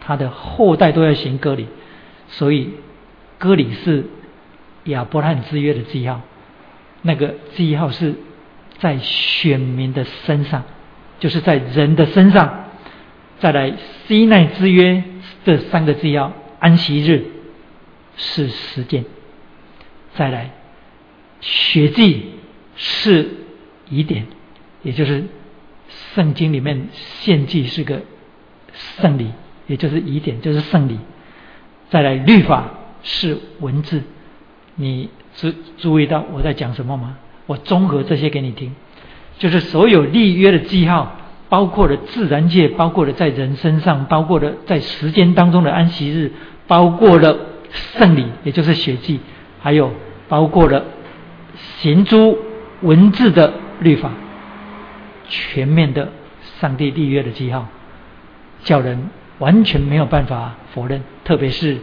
他的后代都要行割礼，所以割礼是亚伯兰之约的记号，那个记号是。在选民的身上，就是在人的身上，再来西奈之约这三个字要安息日是时间，再来血祭是疑点，也就是圣经里面献祭是个圣礼，也就是疑点，就是圣礼。再来律法是文字，你注注意到我在讲什么吗？我综合这些给你听，就是所有立约的记号，包括了自然界，包括了在人身上，包括了在时间当中的安息日，包括了圣礼，也就是血祭，还有包括了行诸文字的律法，全面的上帝立约的记号，叫人完全没有办法否认。特别是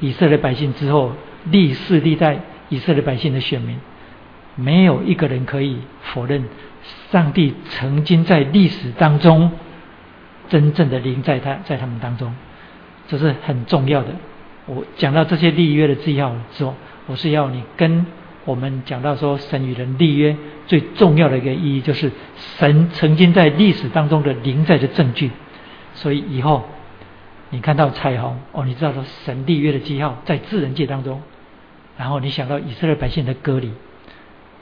以色列百姓之后历世历代以色列百姓的选民。没有一个人可以否认，上帝曾经在历史当中真正的临在他在他们当中，这是很重要的。我讲到这些立约的记号之后，我是要你跟我们讲到说，神与人立约最重要的一个意义，就是神曾经在历史当中的临在的证据。所以以后你看到彩虹，哦，你知道说神立约的记号在自然界当中，然后你想到以色列百姓的割礼，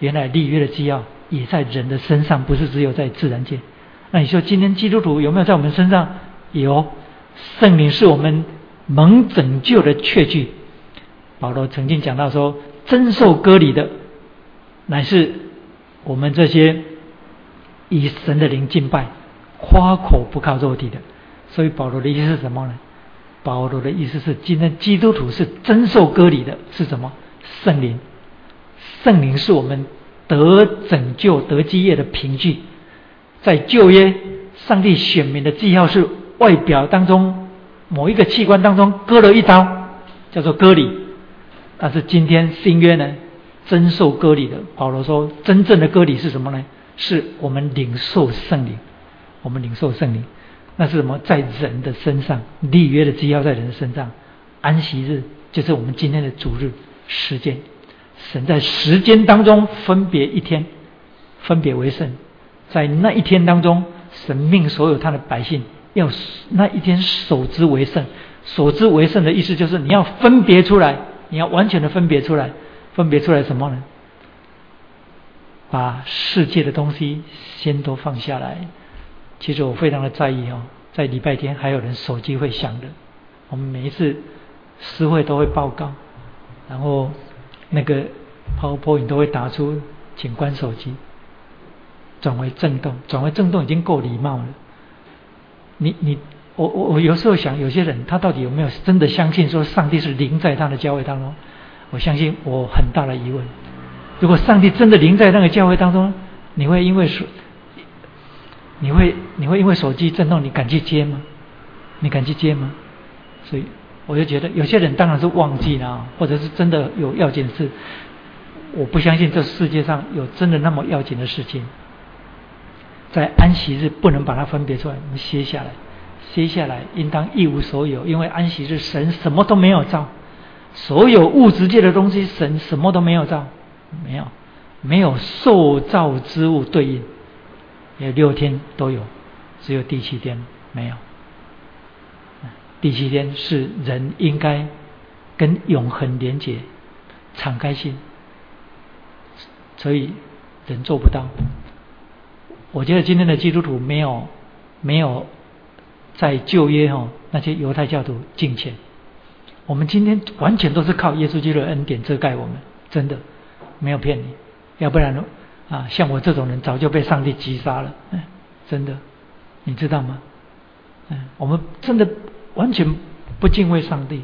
原来立约的记号也在人的身上，不是只有在自然界。那你说今天基督徒有没有在我们身上？有，圣灵是我们蒙拯救的确据。保罗曾经讲到说，真受割礼的，乃是我们这些以神的灵敬拜、夸口不靠肉体的。所以保罗的意思是什么呢？保罗的意思是，今天基督徒是真受割礼的，是什么？圣灵，圣灵是我们得拯救、得基业的凭据。在旧约，上帝选民的记号是外表当中某一个器官当中割了一刀，叫做割礼。但是今天新约呢，真受割礼的，保罗说，真正的割礼是什么呢？是我们领受圣灵，我们领受圣灵。那是什么？在人的身上立约的记号在人的身上。安息日就是我们今天的主日时间。神在时间当中分别一天，分别为圣。在那一天当中，神命所有他的百姓要那一天守之为圣。守之为圣的意思就是你要分别出来，你要完全的分别出来。分别出来什么呢？把世界的东西先都放下来。其实我非常的在意哦，在礼拜天还有人手机会响的，我们每一次私会都会报告，然后那个 PowerPoint 都会打出，请关手机，转为震动，转为震动已经够礼貌了。你你我我我有时候想，有些人他到底有没有真的相信说上帝是灵在他的教会当中？我相信我很大的疑问。如果上帝真的灵在那个教会当中，你会因为手？你会你会因为手机震动，你敢去接吗？你敢去接吗？所以我就觉得有些人当然是忘记了，或者是真的有要紧事。我不相信这世界上有真的那么要紧的事情。在安息日不能把它分别出来，我们歇下来，歇下来应当一无所有，因为安息日神什么都没有造，所有物质界的东西神什么都没有造，没有没有受造之物对应。有六天都有，只有第七天没有。第七天是人应该跟永恒连结、敞开心，所以人做不到。我觉得今天的基督徒没有没有在旧约哦那些犹太教徒敬虔，我们今天完全都是靠耶稣基督的恩典遮盖我们，真的没有骗你，要不然。啊，像我这种人早就被上帝击杀了，嗯，真的，你知道吗？嗯，我们真的完全不敬畏上帝，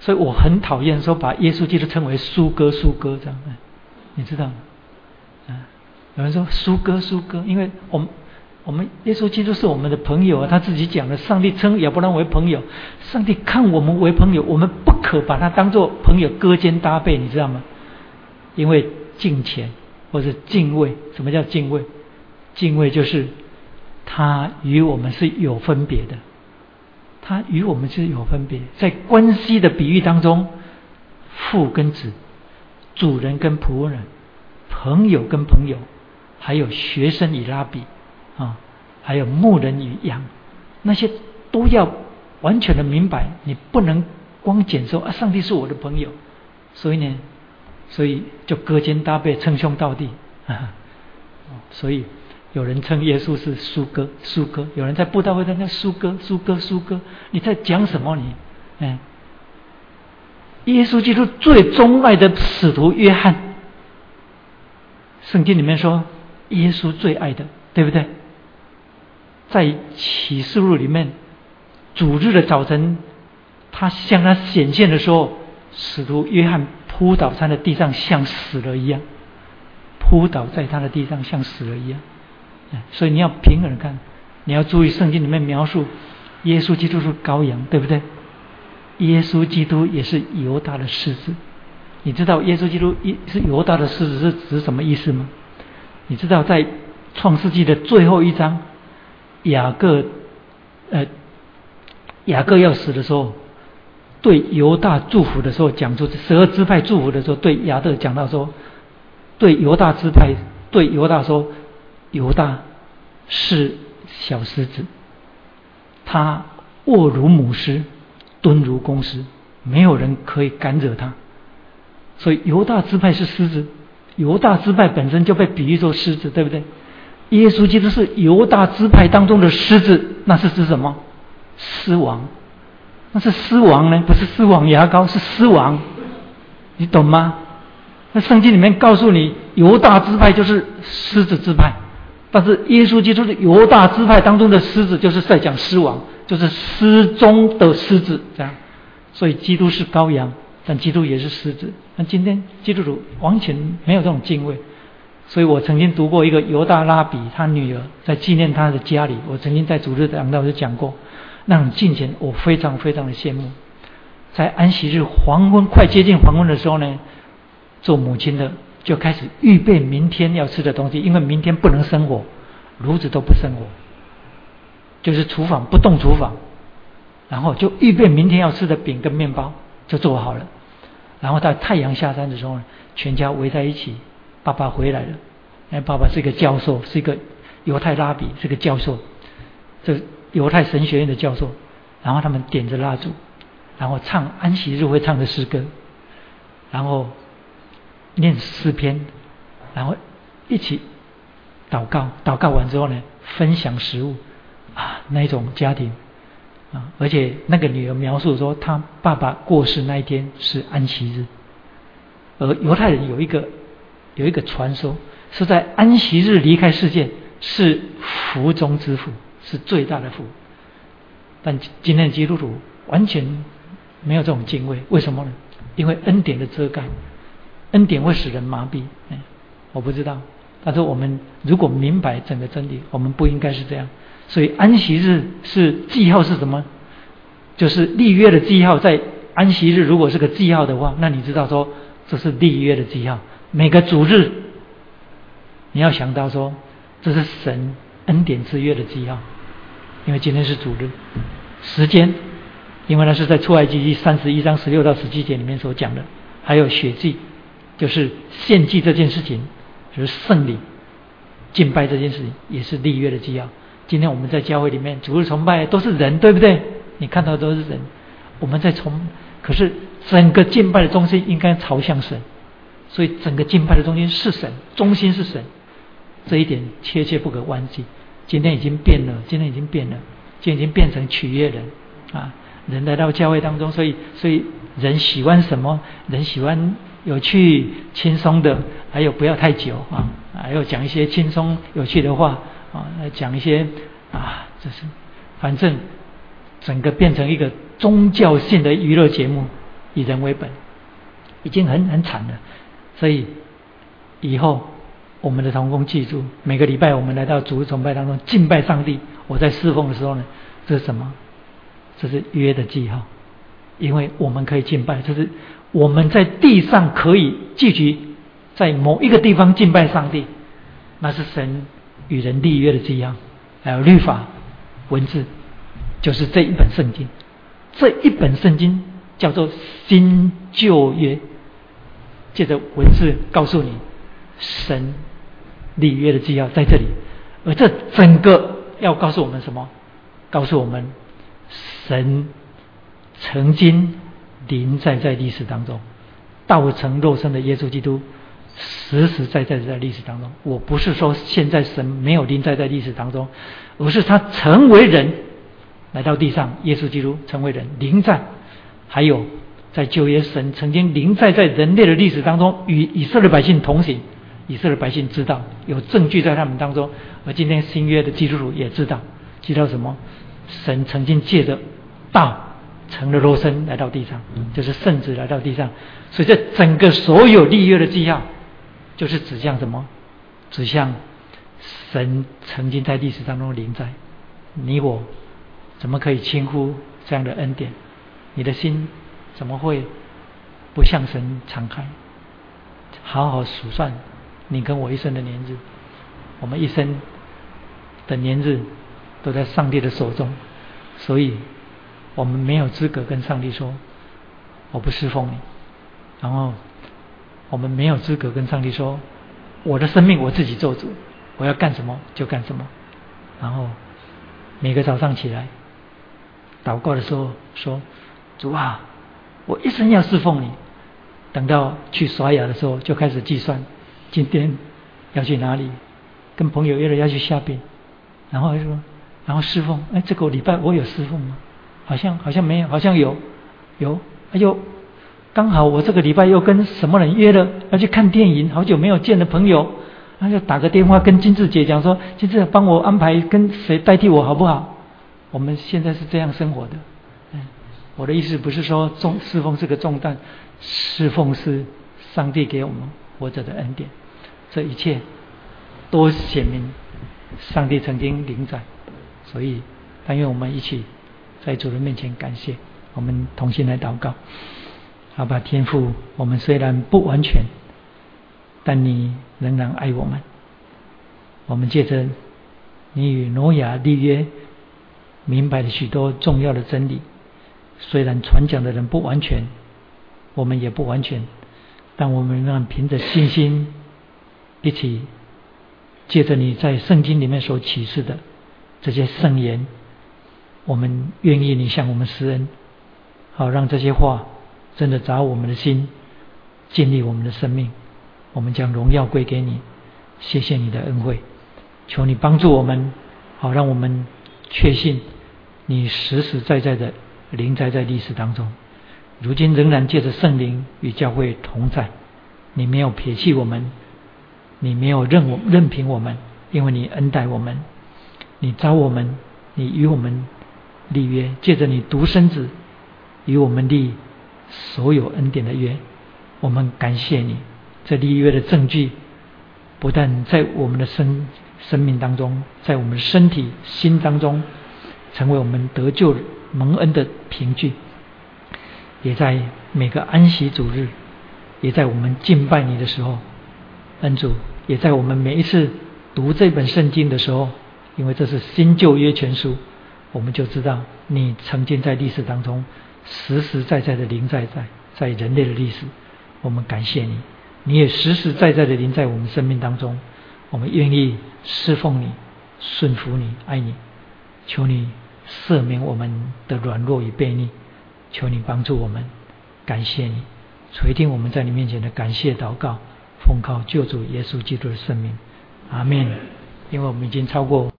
所以我很讨厌说把耶稣基督称为苏哥苏哥这样，你知道吗？嗯，有人说苏哥苏哥，因为我们我们耶稣基督是我们的朋友啊，他自己讲的，上帝称也不能为朋友，上帝看我们为朋友，我们不可把他当做朋友割肩搭背，你知道吗？因为敬虔。或者敬畏，什么叫敬畏？敬畏就是他与我们是有分别的，他与我们是有分别。在关系的比喻当中，父跟子，主人跟仆人，朋友跟朋友，还有学生与拉比啊，还有牧人与羊，那些都要完全的明白。你不能光简说啊，上帝是我的朋友，所以呢。所以就隔肩搭背称兄道弟 啊，所以有人称耶稣是苏哥苏哥，有人在布道会上叫苏哥苏哥苏哥，你在讲什么你？嗯，耶稣基督最钟爱的使徒约翰，圣经里面说耶稣最爱的，对不对？在启示录里面，主日的早晨，他向他显现的时候，使徒约翰。扑倒在的地上像死了一样，扑倒在他的地上像死了一样。所以你要平衡看，你要注意圣经里面描述耶稣基督是羔羊，对不对？耶稣基督也是犹大的狮子。你知道耶稣基督一是犹大的狮子是指什么意思吗？你知道在创世纪的最后一章，雅各呃雅各要死的时候，对犹大祝福的时候，讲出十二支派祝福的时候，对雅各讲到说，对犹大支派，对犹大说，犹大是小狮子，他卧如母狮，蹲如公狮，没有人可以敢惹他。所以犹大支派是狮子，犹大支派本身就被比喻作狮子，对不对？耶稣基督是犹大支派当中的狮子，那是指什么？狮王，那是狮王呢？不是狮王牙膏，是狮王，你懂吗？那圣经里面告诉你，犹大支派就是狮子支派，但是耶稣基督的犹大支派当中的狮子，就是在讲狮王，就是狮中的狮子，这样。所以基督是羔羊，但基督也是狮子。那今天基督徒完全没有这种敬畏。所以我曾经读过一个犹大拉比，他女儿在纪念他的家里。我曾经在主日讲道就讲过，那种敬虔，我非常非常的羡慕。在安息日黄昏快接近黄昏的时候呢，做母亲的就开始预备明天要吃的东西，因为明天不能生火，炉子都不生火，就是厨房不动厨房，然后就预备明天要吃的饼跟面包就做好了。然后到太阳下山的时候呢，全家围在一起。爸爸回来了，哎，爸爸是一个教授，是一个犹太拉比，是个教授，这犹太神学院的教授。然后他们点着蜡烛，然后唱安息日会唱的诗歌，然后念诗篇，然后一起祷告。祷告完之后呢，分享食物啊，那一种家庭啊，而且那个女儿描述说，她爸爸过世那一天是安息日，而犹太人有一个。有一个传说，是在安息日离开世界是福中之福，是最大的福。但今天的基督徒完全没有这种敬畏，为什么呢？因为恩典的遮盖，恩典会使人麻痹。哎，我不知道。但是我们如果明白整个真理，我们不应该是这样。所以安息日是记号是什么？就是立约的记号。在安息日如果是个记号的话，那你知道说这是立约的记号。每个主日，你要想到说，这是神恩典之约的记号，因为今天是主日。时间，因为那是在出埃及记三十一章十六到十七节里面所讲的，还有血迹，就是献祭这件事情，就是圣礼敬拜这件事情，也是立约的记号。今天我们在教会里面主日崇拜都是人，对不对？你看到都是人，我们在崇，可是整个敬拜的中心应该朝向神。所以整个敬拜的中心是神，中心是神，这一点切切不可忘记。今天已经变了，今天已经变了，今天已经变成取悦人啊！人来到教会当中，所以所以人喜欢什么？人喜欢有趣、轻松的，还有不要太久啊，还有讲一些轻松有趣的话啊，讲一些啊，这是反正整个变成一个宗教性的娱乐节目，以人为本，已经很很惨了。所以以后我们的同工记住，每个礼拜我们来到主日崇拜当中敬拜上帝。我在侍奉的时候呢，这是什么？这是约的记号，因为我们可以敬拜，这是我们在地上可以聚集在某一个地方敬拜上帝，那是神与人立约的记号。还有律法文字，就是这一本圣经。这一本圣经叫做新旧约。借着文字告诉你，神立约的纪要在这里，而这整个要告诉我们什么？告诉我们，神曾经临在在历史当中，道成肉身的耶稣基督实实在在在历史当中。我不是说现在神没有临在在历史当中，而是他成为人来到地上，耶稣基督成为人临在，还有。在旧约，神曾经临在在人类的历史当中，与以色列百姓同行。以色列百姓知道有证据在他们当中，而今天新约的基督徒也知道，知道什么？神曾经借着道成了肉身来到地上，就是圣子来到地上。所以这整个所有立约的记号，就是指向什么？指向神曾经在历史当中临在。你我怎么可以轻忽这样的恩典？你的心？怎么会不向神敞开？好好数算你跟我一生的年日，我们一生的年日都在上帝的手中，所以我们没有资格跟上帝说我不侍奉你，然后我们没有资格跟上帝说我的生命我自己做主，我要干什么就干什么。然后每个早上起来祷告的时候说主啊，我一生要侍奉你。等到去刷牙的时候，就开始计算今天要去哪里，跟朋友约了要去下边，然后还说，然后侍奉。哎，这个礼拜我有侍奉吗？好像好像没有，好像有有。哎呦，刚好我这个礼拜又跟什么人约了要去看电影，好久没有见的朋友，那就打个电话跟金志姐讲说，金志帮我安排跟谁代替我好不好？我们现在是这样生活的。嗯，我的意思不是说重侍奉是个重担。侍奉是上帝给我们活着的恩典，这一切都显明上帝曾经临在，所以但愿我们一起在主人面前感谢，我们同心来祷告。好吧，天父，我们虽然不完全，但你仍然爱我们。我们借着你与挪亚立约，明白了许多重要的真理，虽然传讲的人不完全。我们也不完全，但我们让凭着信心，一起借着你在圣经里面所启示的这些圣言，我们愿意你向我们施恩，好让这些话真的砸我们的心，建立我们的生命。我们将荣耀归给你，谢谢你的恩惠，求你帮助我们，好让我们确信你实实在在的临在在历史当中。如今仍然借着圣灵与教会同在，你没有撇弃我们，你没有任我任凭我们，因为你恩待我们，你招我们，你与我们立约，借着你独生子与我们立所有恩典的约，我们感谢你。这立约的证据，不但在我们的生生命当中，在我们身体心当中，成为我们得救蒙恩的凭据。也在每个安息主日，也在我们敬拜你的时候，恩主也在我们每一次读这本圣经的时候，因为这是新旧约全书，我们就知道你曾经在历史当中实实在在的临在在在人类的历史，我们感谢你，你也实实在在的临在我们生命当中，我们愿意侍奉你、顺服你、爱你，求你赦免我们的软弱与悖逆。求你帮助我们，感谢你垂听我们在你面前的感谢祷告，奉靠救主耶稣基督的圣名，阿门。因为我们已经超过